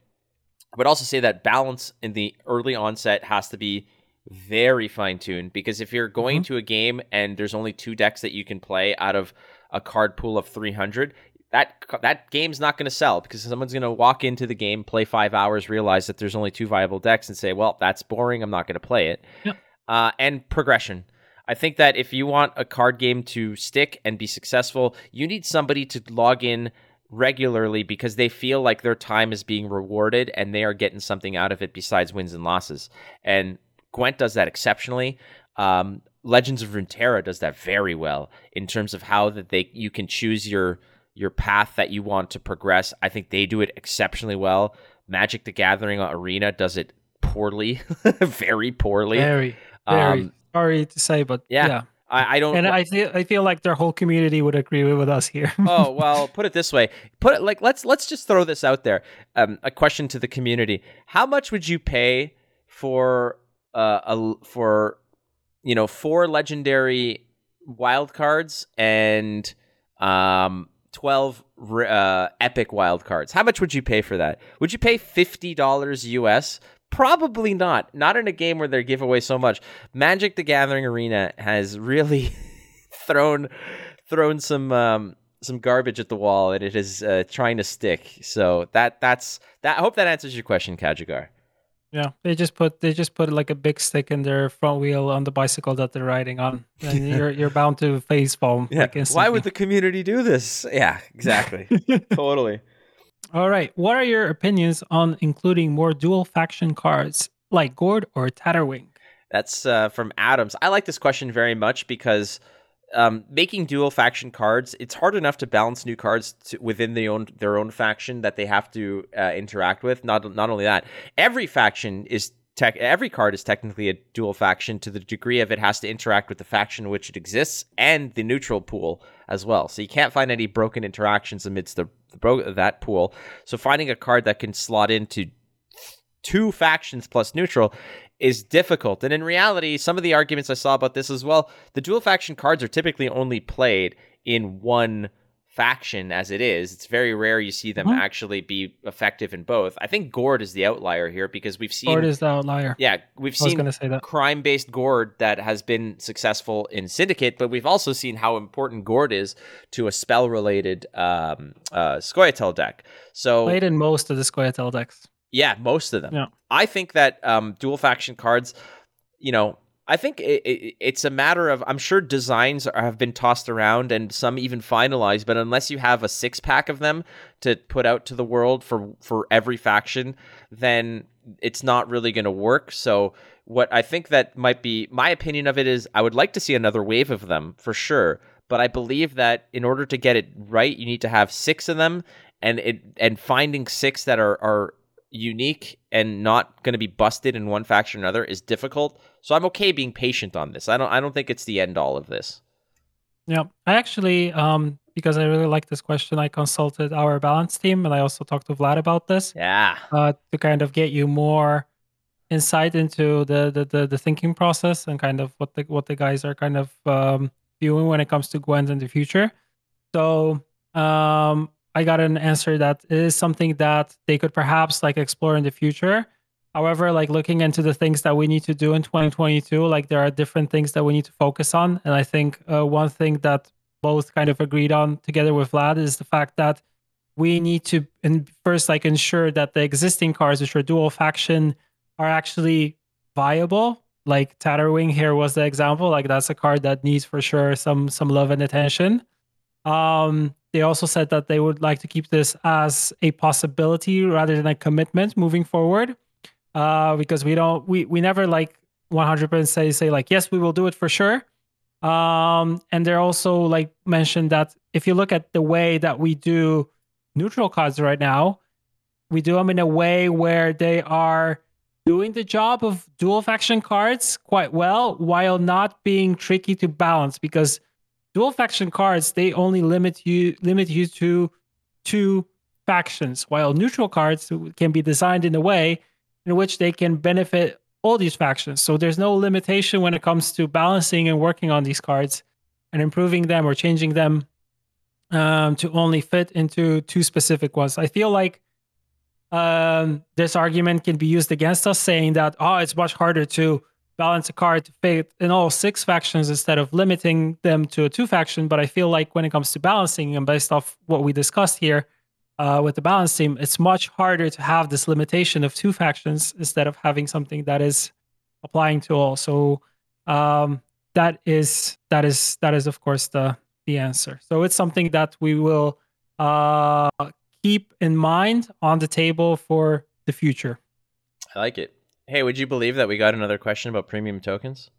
I would also say that balance in the early onset has to be very fine tuned because if you're going mm-hmm. to a game and there's only two decks that you can play out of a card pool of 300, that that game's not going to sell because someone's going to walk into the game, play five hours, realize that there's only two viable decks, and say, "Well, that's boring. I'm not going to play it." Yep. Uh, and progression. I think that if you want a card game to stick and be successful, you need somebody to log in regularly because they feel like their time is being rewarded and they are getting something out of it besides wins and losses. And Gwent does that exceptionally. Um, Legends of Runeterra does that very well in terms of how that they you can choose your your path that you want to progress. I think they do it exceptionally well. Magic the Gathering Arena does it poorly, very poorly. Very, very. Um, sorry to say, but yeah. yeah. I, I, don't, and I feel I feel like their whole community would agree with us here. oh well, put it this way: put it like let's let's just throw this out there. Um, a question to the community: How much would you pay for uh, a for you know four legendary wild cards and um 12 uh, epic wild cards. How much would you pay for that? Would you pay $50 US Probably not. Not in a game where they give away so much. Magic the Gathering Arena has really thrown thrown some um, some garbage at the wall, and it is uh, trying to stick. So that that's that. I hope that answers your question, Kajigar. Yeah, they just put they just put like a big stick in their front wheel on the bicycle that they're riding on, and you're you're bound to face foam. Yeah. Like Why would the community do this? Yeah, exactly. totally. All right. What are your opinions on including more dual faction cards like Gord or Tatterwing? That's uh, from Adams. I like this question very much because um, making dual faction cards, it's hard enough to balance new cards to, within the own, their own faction that they have to uh, interact with. Not not only that, every faction is tech. Every card is technically a dual faction to the degree of it has to interact with the faction in which it exists and the neutral pool as well. So you can't find any broken interactions amidst the that pool. So finding a card that can slot into two factions plus neutral is difficult. And in reality, some of the arguments I saw about this as well, the dual faction cards are typically only played in one faction as it is. It's very rare you see them mm-hmm. actually be effective in both. I think Gord is the outlier here because we've seen Gord is the outlier. Yeah, we've I seen crime-based Gord that has been successful in Syndicate, but we've also seen how important Gord is to a spell-related um, uh, Scoia'tael deck. So played in most of the Scoia'tael decks. Yeah, most of them. Yeah. I think that um, dual faction cards, you know, I think it, it, it's a matter of I'm sure designs are, have been tossed around and some even finalized, but unless you have a six pack of them to put out to the world for for every faction, then it's not really going to work. So what I think that might be my opinion of it is I would like to see another wave of them for sure, but I believe that in order to get it right, you need to have six of them and it and finding six that are are unique and not going to be busted in one faction or another is difficult. So I'm okay being patient on this. I don't I don't think it's the end all of this. Yeah, I actually um because I really like this question, I consulted our balance team and I also talked to Vlad about this. Yeah. Uh, to kind of get you more insight into the, the the, the thinking process and kind of what the what the guys are kind of um, viewing when it comes to Gwent in the future. So um, I got an answer that is something that they could perhaps like explore in the future. However, like looking into the things that we need to do in 2022, like there are different things that we need to focus on. And I think uh, one thing that both kind of agreed on together with Vlad is the fact that we need to first like ensure that the existing cars, which are dual faction, are actually viable. Like Tatterwing here was the example. Like that's a card that needs for sure some some love and attention. Um, they also said that they would like to keep this as a possibility rather than a commitment moving forward, uh, because we don't we we never like 100% say say like yes we will do it for sure. Um, and they're also like mentioned that if you look at the way that we do neutral cards right now, we do them in a way where they are doing the job of dual faction cards quite well while not being tricky to balance because dual faction cards they only limit you limit you to two factions while neutral cards can be designed in a way in which they can benefit all these factions. So there's no limitation when it comes to balancing and working on these cards and improving them or changing them um, to only fit into two specific ones. I feel like um, this argument can be used against us saying that oh it's much harder to balance a card to fit in all six factions instead of limiting them to a two faction. But I feel like when it comes to balancing, and based off what we discussed here uh, with the balance team, it's much harder to have this limitation of two factions instead of having something that is applying to all. So um, that is that is that is of course the the answer. So it's something that we will uh, keep in mind on the table for the future. I like it. Hey, would you believe that we got another question about premium tokens?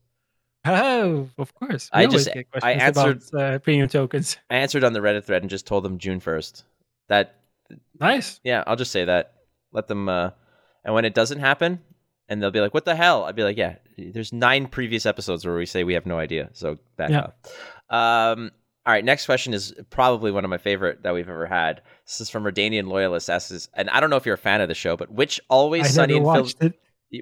Oh, of course. We I just I answered about, uh, premium tokens. I answered on the Reddit thread and just told them June first. That nice. Yeah, I'll just say that. Let them. uh And when it doesn't happen, and they'll be like, "What the hell?" I'd be like, "Yeah, there's nine previous episodes where we say we have no idea, so back yeah. up." Um, all right, next question is probably one of my favorite that we've ever had. This is from Redanian Loyalist. Asks, and I don't know if you're a fan of the show, but which Always I Sunny in Philadelphia?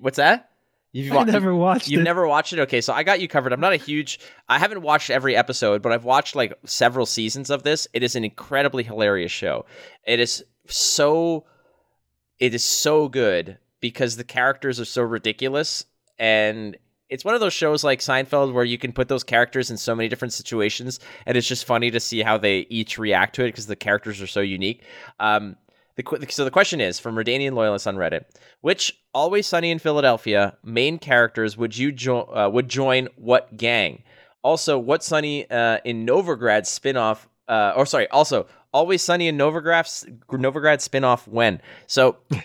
What's that? You've I never watched You've it. never watched it? Okay, so I got you covered. I'm not a huge I haven't watched every episode, but I've watched like several seasons of this. It is an incredibly hilarious show. It is so it is so good because the characters are so ridiculous and it's one of those shows like Seinfeld where you can put those characters in so many different situations and it's just funny to see how they each react to it because the characters are so unique. Um, the, so the question is from Redanian Loyalist on Reddit: Which Always Sunny in Philadelphia main characters would you jo- uh, would join what gang? Also, what Sunny uh, in Novigrad spinoff? Uh, or sorry, also Always Sunny in Novigrad Novigrad spinoff when? So.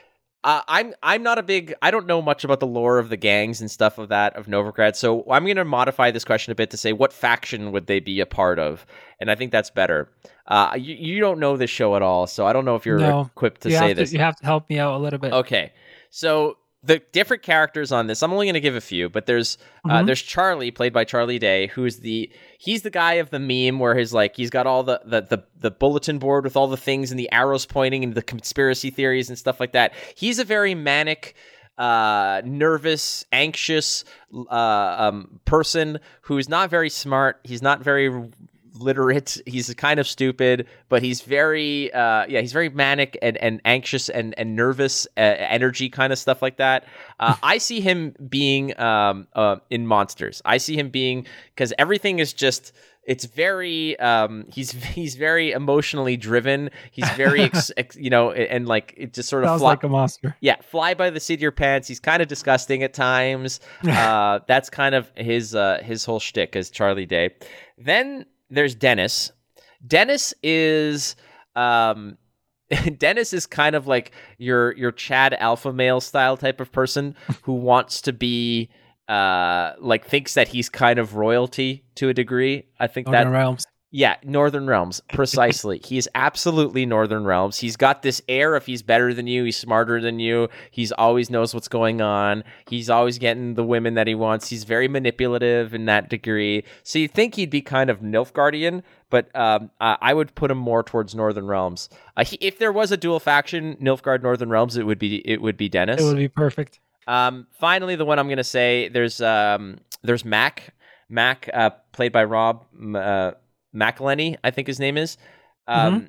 Uh, I'm I'm not a big I don't know much about the lore of the gangs and stuff of that of Novigrad, so I'm going to modify this question a bit to say what faction would they be a part of, and I think that's better. Uh, you, you don't know this show at all, so I don't know if you're no, equipped to you say to, this. You have to help me out a little bit. Okay, so the different characters on this i'm only going to give a few but there's uh, mm-hmm. uh, there's charlie played by charlie day who's the he's the guy of the meme where he's like he's got all the, the the the bulletin board with all the things and the arrows pointing and the conspiracy theories and stuff like that he's a very manic uh, nervous, anxious uh, um, person who's not very smart. He's not very literate. He's kind of stupid, but he's very uh, yeah, he's very manic and, and anxious and and nervous, uh, energy kind of stuff like that. Uh, I see him being um, uh, in monsters. I see him being because everything is just it's very um he's he's very emotionally driven he's very ex, ex, you know and like it just sort of sounds fly, like a monster yeah fly by the seat of your pants he's kind of disgusting at times uh that's kind of his uh his whole shtick as charlie day then there's Dennis. Dennis is um Dennis is kind of like your your Chad alpha male style type of person who wants to be uh like thinks that he's kind of royalty to a degree. I think Northern that Realms. Yeah, Northern Realms, precisely. he's absolutely Northern Realms. He's got this air of he's better than you, he's smarter than you, he's always knows what's going on, he's always getting the women that he wants. He's very manipulative in that degree. So you think he'd be kind of Nilfgaardian, but um, I would put him more towards Northern Realms. Uh, he, if there was a dual faction, Nilfgaard Northern Realms, it would be it would be Dennis. It would be perfect. Um, finally, the one I'm going to say there's um, there's Mac Mac uh, played by Rob. Uh, McElhenney, I think his name is. Um, mm-hmm.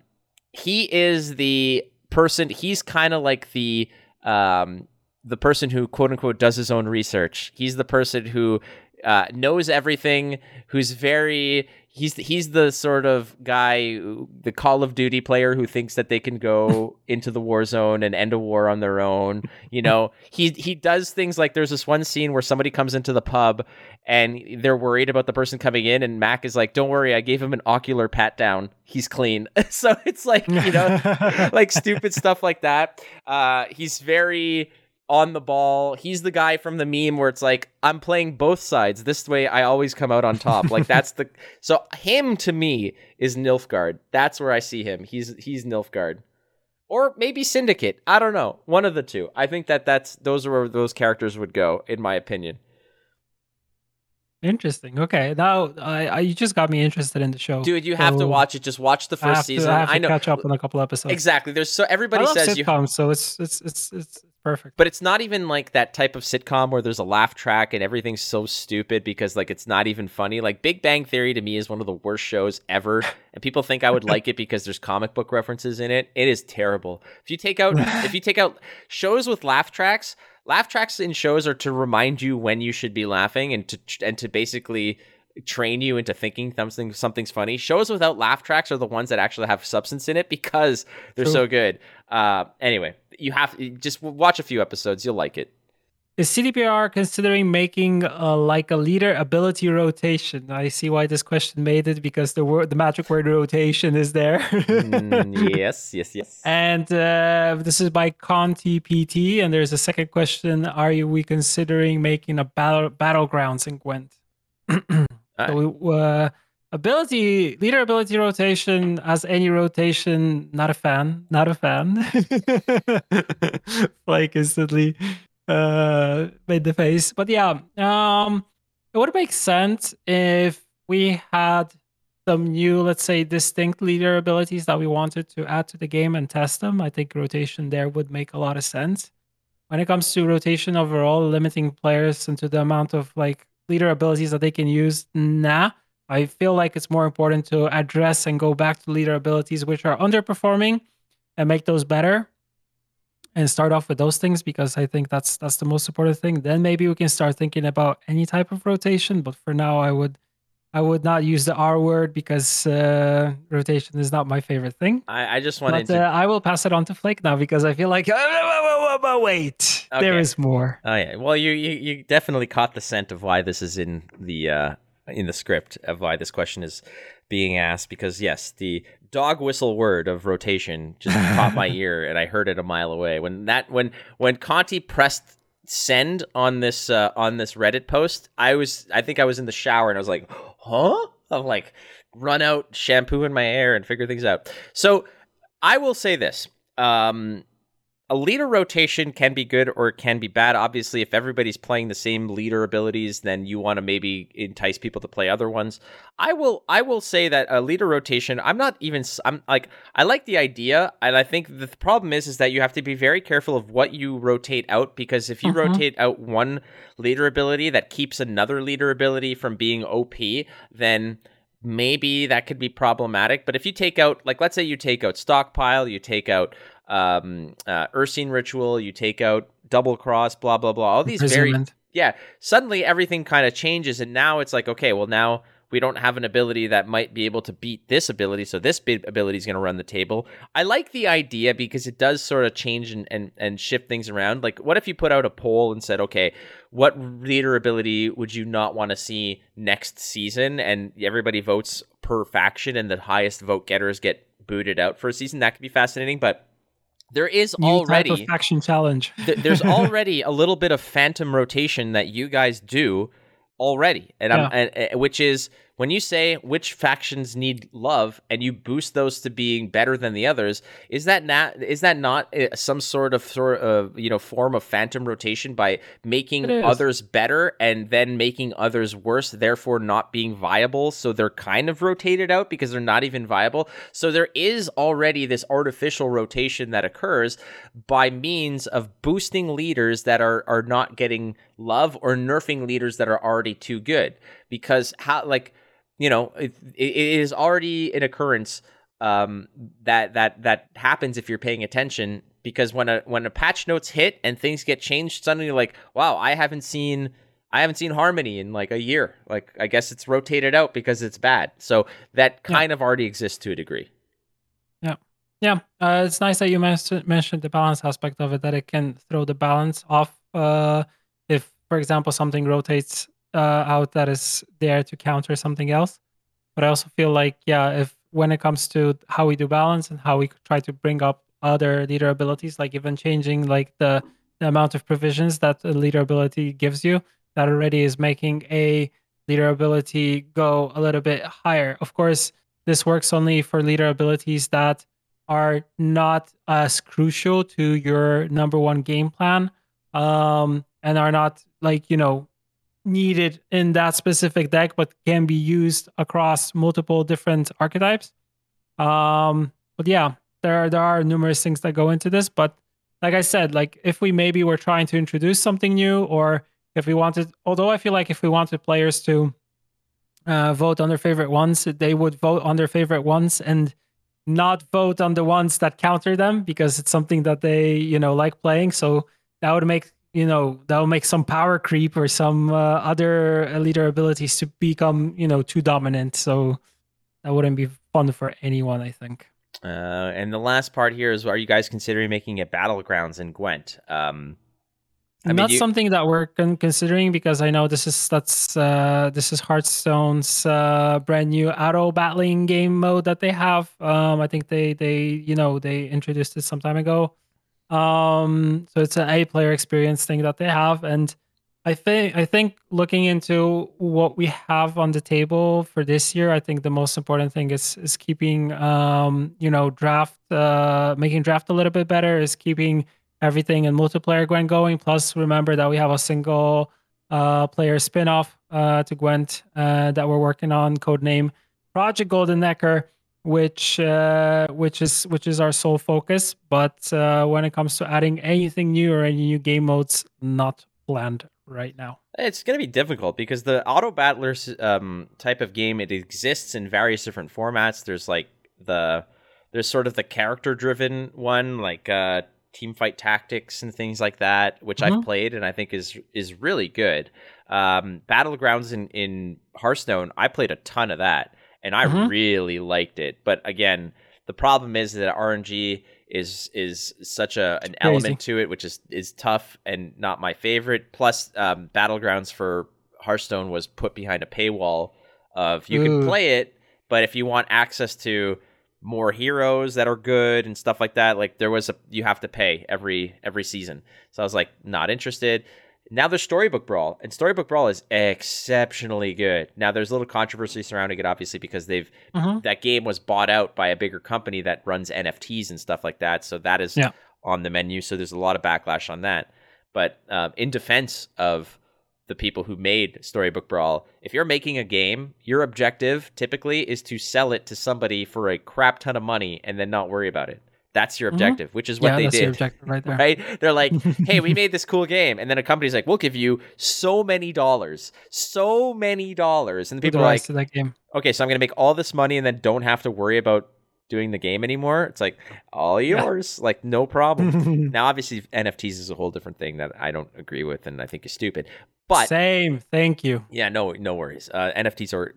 He is the person. He's kind of like the um, the person who quote unquote does his own research. He's the person who uh, knows everything. Who's very he's he's the sort of guy, the Call of Duty player who thinks that they can go into the war zone and end a war on their own. You know, he he does things like there's this one scene where somebody comes into the pub and they're worried about the person coming in, and Mac is like, "Don't worry, I gave him an ocular pat down. He's clean." so it's like you know, like stupid stuff like that. Uh, he's very on the ball. He's the guy from the meme where it's like, I'm playing both sides. This way I always come out on top. like that's the so him to me is Nilfgaard. That's where I see him. He's he's Nilfgaard. Or maybe Syndicate. I don't know. One of the two. I think that that's those are where those characters would go, in my opinion. Interesting. Okay, now I, I you just got me interested in the show, dude. You so have to watch it. Just watch the first I season. To, I, have I know. catch up on a couple episodes. Exactly. There's so everybody I says sitcoms, you. So it's it's it's it's perfect. But it's not even like that type of sitcom where there's a laugh track and everything's so stupid because like it's not even funny. Like Big Bang Theory to me is one of the worst shows ever, and people think I would like it because there's comic book references in it. It is terrible. If you take out if you take out shows with laugh tracks, laugh tracks in shows are to remind you when you should be laughing and to and to basically train you into thinking something something's funny. Shows without laugh tracks are the ones that actually have substance in it because they're True. so good. Uh, anyway, you have just watch a few episodes. You'll like it. Is CDPR considering making uh, like a leader ability rotation? I see why this question made it because the word, the magic word rotation is there. mm, yes, yes, yes. And uh, this is by Conti PT. And there's a second question: Are you, we considering making a battle battlegrounds in Gwent? So uh, ability leader ability rotation as any rotation. Not a fan. Not a fan. like instantly uh, made the face. But yeah, um, it would make sense if we had some new, let's say, distinct leader abilities that we wanted to add to the game and test them. I think rotation there would make a lot of sense. When it comes to rotation overall, limiting players into the amount of like leader abilities that they can use, nah. I feel like it's more important to address and go back to leader abilities which are underperforming and make those better and start off with those things because I think that's that's the most important thing. Then maybe we can start thinking about any type of rotation. But for now, I would I would not use the R word because uh, rotation is not my favorite thing. I, I just wanted but, to. Uh, I will pass it on to Flake now because I feel like oh, wait, okay. there is more. Oh yeah, well you, you you definitely caught the scent of why this is in the uh, in the script of why this question is being asked because yes, the dog whistle word of rotation just caught my ear and I heard it a mile away when that when when Conti pressed send on this uh, on this Reddit post. I was I think I was in the shower and I was like, huh? I'm like run out shampoo in my hair and figure things out. So I will say this. Um, a leader rotation can be good or it can be bad. Obviously, if everybody's playing the same leader abilities, then you want to maybe entice people to play other ones. I will I will say that a leader rotation, I'm not even I'm like I like the idea and I think the problem is is that you have to be very careful of what you rotate out because if you uh-huh. rotate out one leader ability that keeps another leader ability from being OP, then maybe that could be problematic. But if you take out, like, let's say you take out stockpile, you take out um, uh, Ursine ritual, you take out double cross, blah blah blah. All these very yeah. Suddenly everything kind of changes, and now it's like okay, well now we don't have an ability that might be able to beat this ability, so this ability is going to run the table. I like the idea because it does sort of change and, and and shift things around. Like, what if you put out a poll and said, okay, what leader ability would you not want to see next season, and everybody votes per faction, and the highest vote getters get booted out for a season? That could be fascinating, but there is New already faction challenge. th- there's already a little bit of phantom rotation that you guys do already, and, yeah. and, and which is when you say which factions need love and you boost those to being better than the others, is that not is that not uh, some sort of sort of you know form of phantom rotation by making others better and then making others worse, therefore not being viable? So they're kind of rotated out because they're not even viable. So there is already this artificial rotation that occurs by means of boosting leaders that are are not getting love or nerfing leaders that are already too good because how like you know it, it is already an occurrence um, that that that happens if you're paying attention because when a when a patch notes hit and things get changed suddenly like wow I haven't seen I haven't seen Harmony in like a year. Like I guess it's rotated out because it's bad. So that kind yeah. of already exists to a degree. Yeah. Yeah. Uh, it's nice that you mentioned the balance aspect of it that it can throw the balance off uh, if for example something rotates uh, out that is there to counter something else. But I also feel like, yeah, if when it comes to how we do balance and how we try to bring up other leader abilities, like even changing like the, the amount of provisions that the leader ability gives you, that already is making a leader ability go a little bit higher. Of course, this works only for leader abilities that are not as crucial to your number one game plan um, and are not like you know needed in that specific deck, but can be used across multiple different archetypes. Um, but yeah, there are, there are numerous things that go into this. But like I said, like if we maybe were trying to introduce something new, or if we wanted, although I feel like if we wanted players to uh, vote on their favorite ones, they would vote on their favorite ones and not vote on the ones that counter them because it's something that they you know like playing. So that would make you know that'll make some power creep or some uh, other leader abilities to become you know too dominant so that wouldn't be fun for anyone i think uh, and the last part here is are you guys considering making it battlegrounds in gwent um I mean, not you... something that we're con- considering because I know this is that's uh, this is Hearthstone's uh, brand new auto battling game mode that they have. Um, I think they they you know they introduced it some time ago. Um, so it's an A player experience thing that they have, and I think I think looking into what we have on the table for this year, I think the most important thing is is keeping um, you know draft uh, making draft a little bit better, is keeping everything in multiplayer Gwent going. Plus, remember that we have a single uh, player spin-off uh, to Gwent uh, that we're working on, codename Project Golden Nekker which uh, which is which is our sole focus. But uh, when it comes to adding anything new or any new game modes, not planned right now. It's going to be difficult because the auto battlers um, type of game it exists in various different formats. There's like the there's sort of the character driven one like uh, Teamfight Tactics and things like that, which mm-hmm. I've played and I think is is really good. Um, Battlegrounds in in Hearthstone, I played a ton of that and I mm-hmm. really liked it. But again, the problem is that RNG is is such a an element to it, which is is tough and not my favorite. Plus, um, Battlegrounds for Hearthstone was put behind a paywall of you Ooh. can play it, but if you want access to more heroes that are good and stuff like that, like there was a you have to pay every every season. So I was like not interested. Now there's Storybook Brawl, and Storybook Brawl is exceptionally good. Now there's a little controversy surrounding it, obviously, because they've uh-huh. that game was bought out by a bigger company that runs NFTs and stuff like that. So that is yeah. on the menu. So there's a lot of backlash on that. But um, in defense of the people who made Storybook Brawl, if you're making a game, your objective typically is to sell it to somebody for a crap ton of money and then not worry about it. That's your mm-hmm. objective, mm-hmm. which is what yeah, they did. right, right? They're like, hey, we made this cool game. And then a company's like, we'll give you so many dollars, so many dollars. And the people are like, okay, so I'm going to make all this money and then don't have to worry about doing the game anymore. It's like, all yours, yeah. like, no problem. now, obviously, NFTs is a whole different thing that I don't agree with and I think is stupid. But same, thank you. Yeah, no, no worries. Uh, NFTs are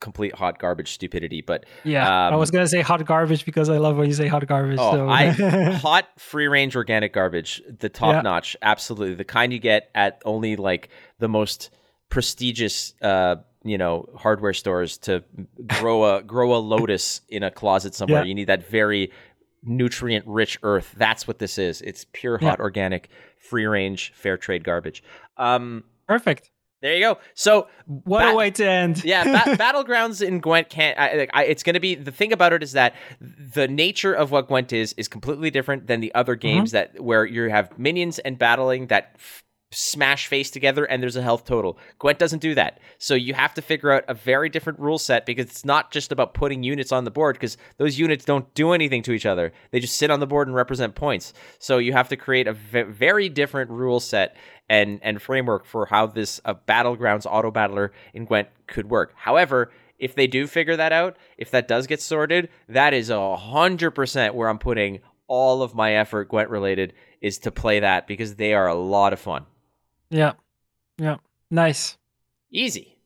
complete hot garbage stupidity. But yeah, um, I was gonna say hot garbage because I love when you say hot garbage. Oh, so. I hot free range organic garbage, the top yeah. notch, absolutely the kind you get at only like the most prestigious. Uh, you know hardware stores to grow a grow a lotus in a closet somewhere yeah. you need that very nutrient rich earth that's what this is it's pure hot yeah. organic free range fair trade garbage um perfect There you go. So what ba- a way to end. yeah, ba- battlegrounds in Gwent can't. I, I, it's going to be the thing about it is that the nature of what Gwent is is completely different than the other mm-hmm. games mm-hmm. that where you have minions and battling that f- smash face together and there's a health total. Gwent doesn't do that. So you have to figure out a very different rule set because it's not just about putting units on the board because those units don't do anything to each other. They just sit on the board and represent points. So you have to create a v- very different rule set and and framework for how this uh, battlegrounds auto battler in Gwent could work. However, if they do figure that out, if that does get sorted, that is a hundred percent where I'm putting all of my effort Gwent related is to play that because they are a lot of fun. Yeah. Yeah. Nice. Easy.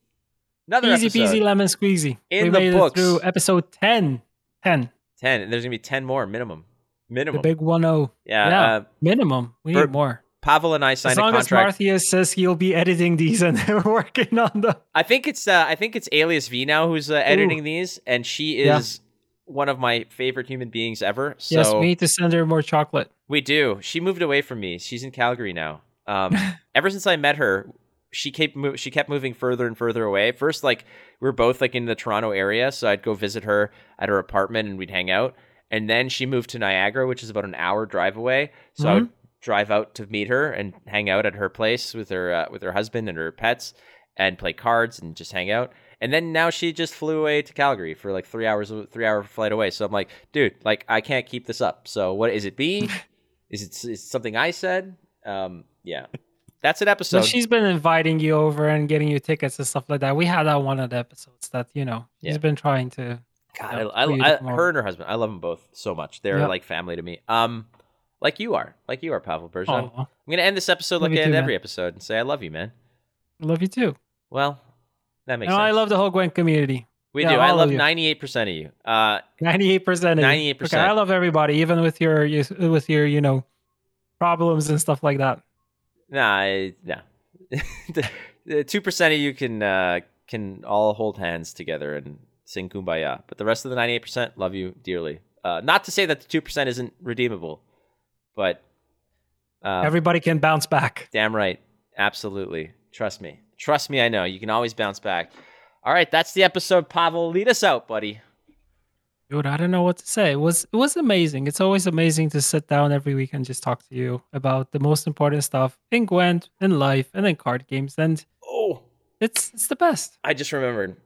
Another easy peasy lemon squeezy. In we the made books. It through episode 10. 10. 10. And there's going to be 10 more minimum. Minimum. The big 1 0. Yeah. yeah. Uh, minimum. We need more. Pavel and I signed as long a contract. As Marthius says he'll be editing these and they're working on them. I think it's uh, I think it's Alias V now who's uh, editing Ooh. these, and she is yeah. one of my favorite human beings ever. So yes, we need to send her more chocolate. We do. She moved away from me. She's in Calgary now. Um, ever since I met her, she kept mo- she kept moving further and further away. First, like we were both like in the Toronto area, so I'd go visit her at her apartment and we'd hang out. And then she moved to Niagara, which is about an hour drive away. So mm-hmm. I would drive out to meet her and hang out at her place with her uh, with her husband and her pets and play cards and just hang out. And then now she just flew away to Calgary for like three hours, three hour flight away. So I'm like, dude, like I can't keep this up. So what is it? Me? is it is it something I said? Um, yeah, that's an episode. So she's been inviting you over and getting you tickets and stuff like that. We had that one of the episodes that you know she's yeah. been trying to. God, you know, I, I, I her and her husband, I love them both so much. They're like family to me. Um, like you are, like you are, Pavel Bergeron. I'm gonna end this episode love like I end every man. episode and say I love you, man. I love you too. Well, that makes no, sense. I love the whole Gwent community. We yeah, do. I love ninety eight percent of you. Uh, ninety eight percent. Ninety eight percent. I love everybody, even with your with your you know problems and stuff like that. Nah, I, nah. the two percent of you can uh, can all hold hands together and sing kumbaya, but the rest of the ninety eight percent love you dearly. Uh, not to say that the two percent isn't redeemable but uh, everybody can bounce back. Damn right, absolutely. Trust me. Trust me. I know you can always bounce back. All right, that's the episode. Pavel, lead us out, buddy. Dude, I don't know what to say. It was it was amazing. It's always amazing to sit down every week and just talk to you about the most important stuff in Gwent, in life, and in card games. And oh, it's it's the best. I just remembered,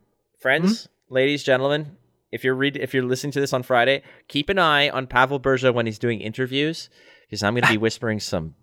friends, mm-hmm. ladies, gentlemen. If you're read if you're listening to this on Friday, keep an eye on Pavel Berja when he's doing interviews because I'm going to be whispering some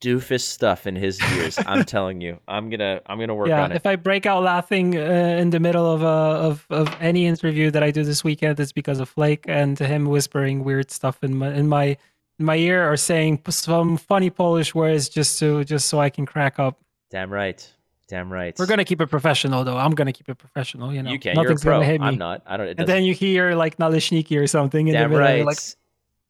doofus stuff in his ears. I'm telling you, I'm gonna I'm gonna work yeah, on it. If I break out laughing uh, in the middle of a uh, of of any interview that I do this weekend, it's because of Flake and him whispering weird stuff in my in my in my ear or saying some funny Polish words just to just so I can crack up. Damn right. Damn right. We're gonna keep it professional, though. I'm gonna keep it professional. You know, you can. Nothing's You're a pro. Gonna hit me. I'm not. I don't. and then you hear like Naleśniki or something. In Damn the right. Like,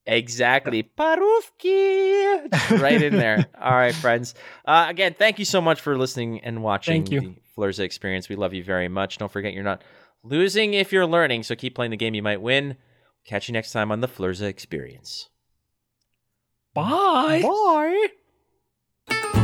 Exactly. Parówki. right in there. All right, friends. Uh, again, thank you so much for listening and watching the Flurza experience. We love you very much. Don't forget you're not losing if you're learning, so keep playing the game you might win. Catch you next time on the Flurza experience. Bye. Bye.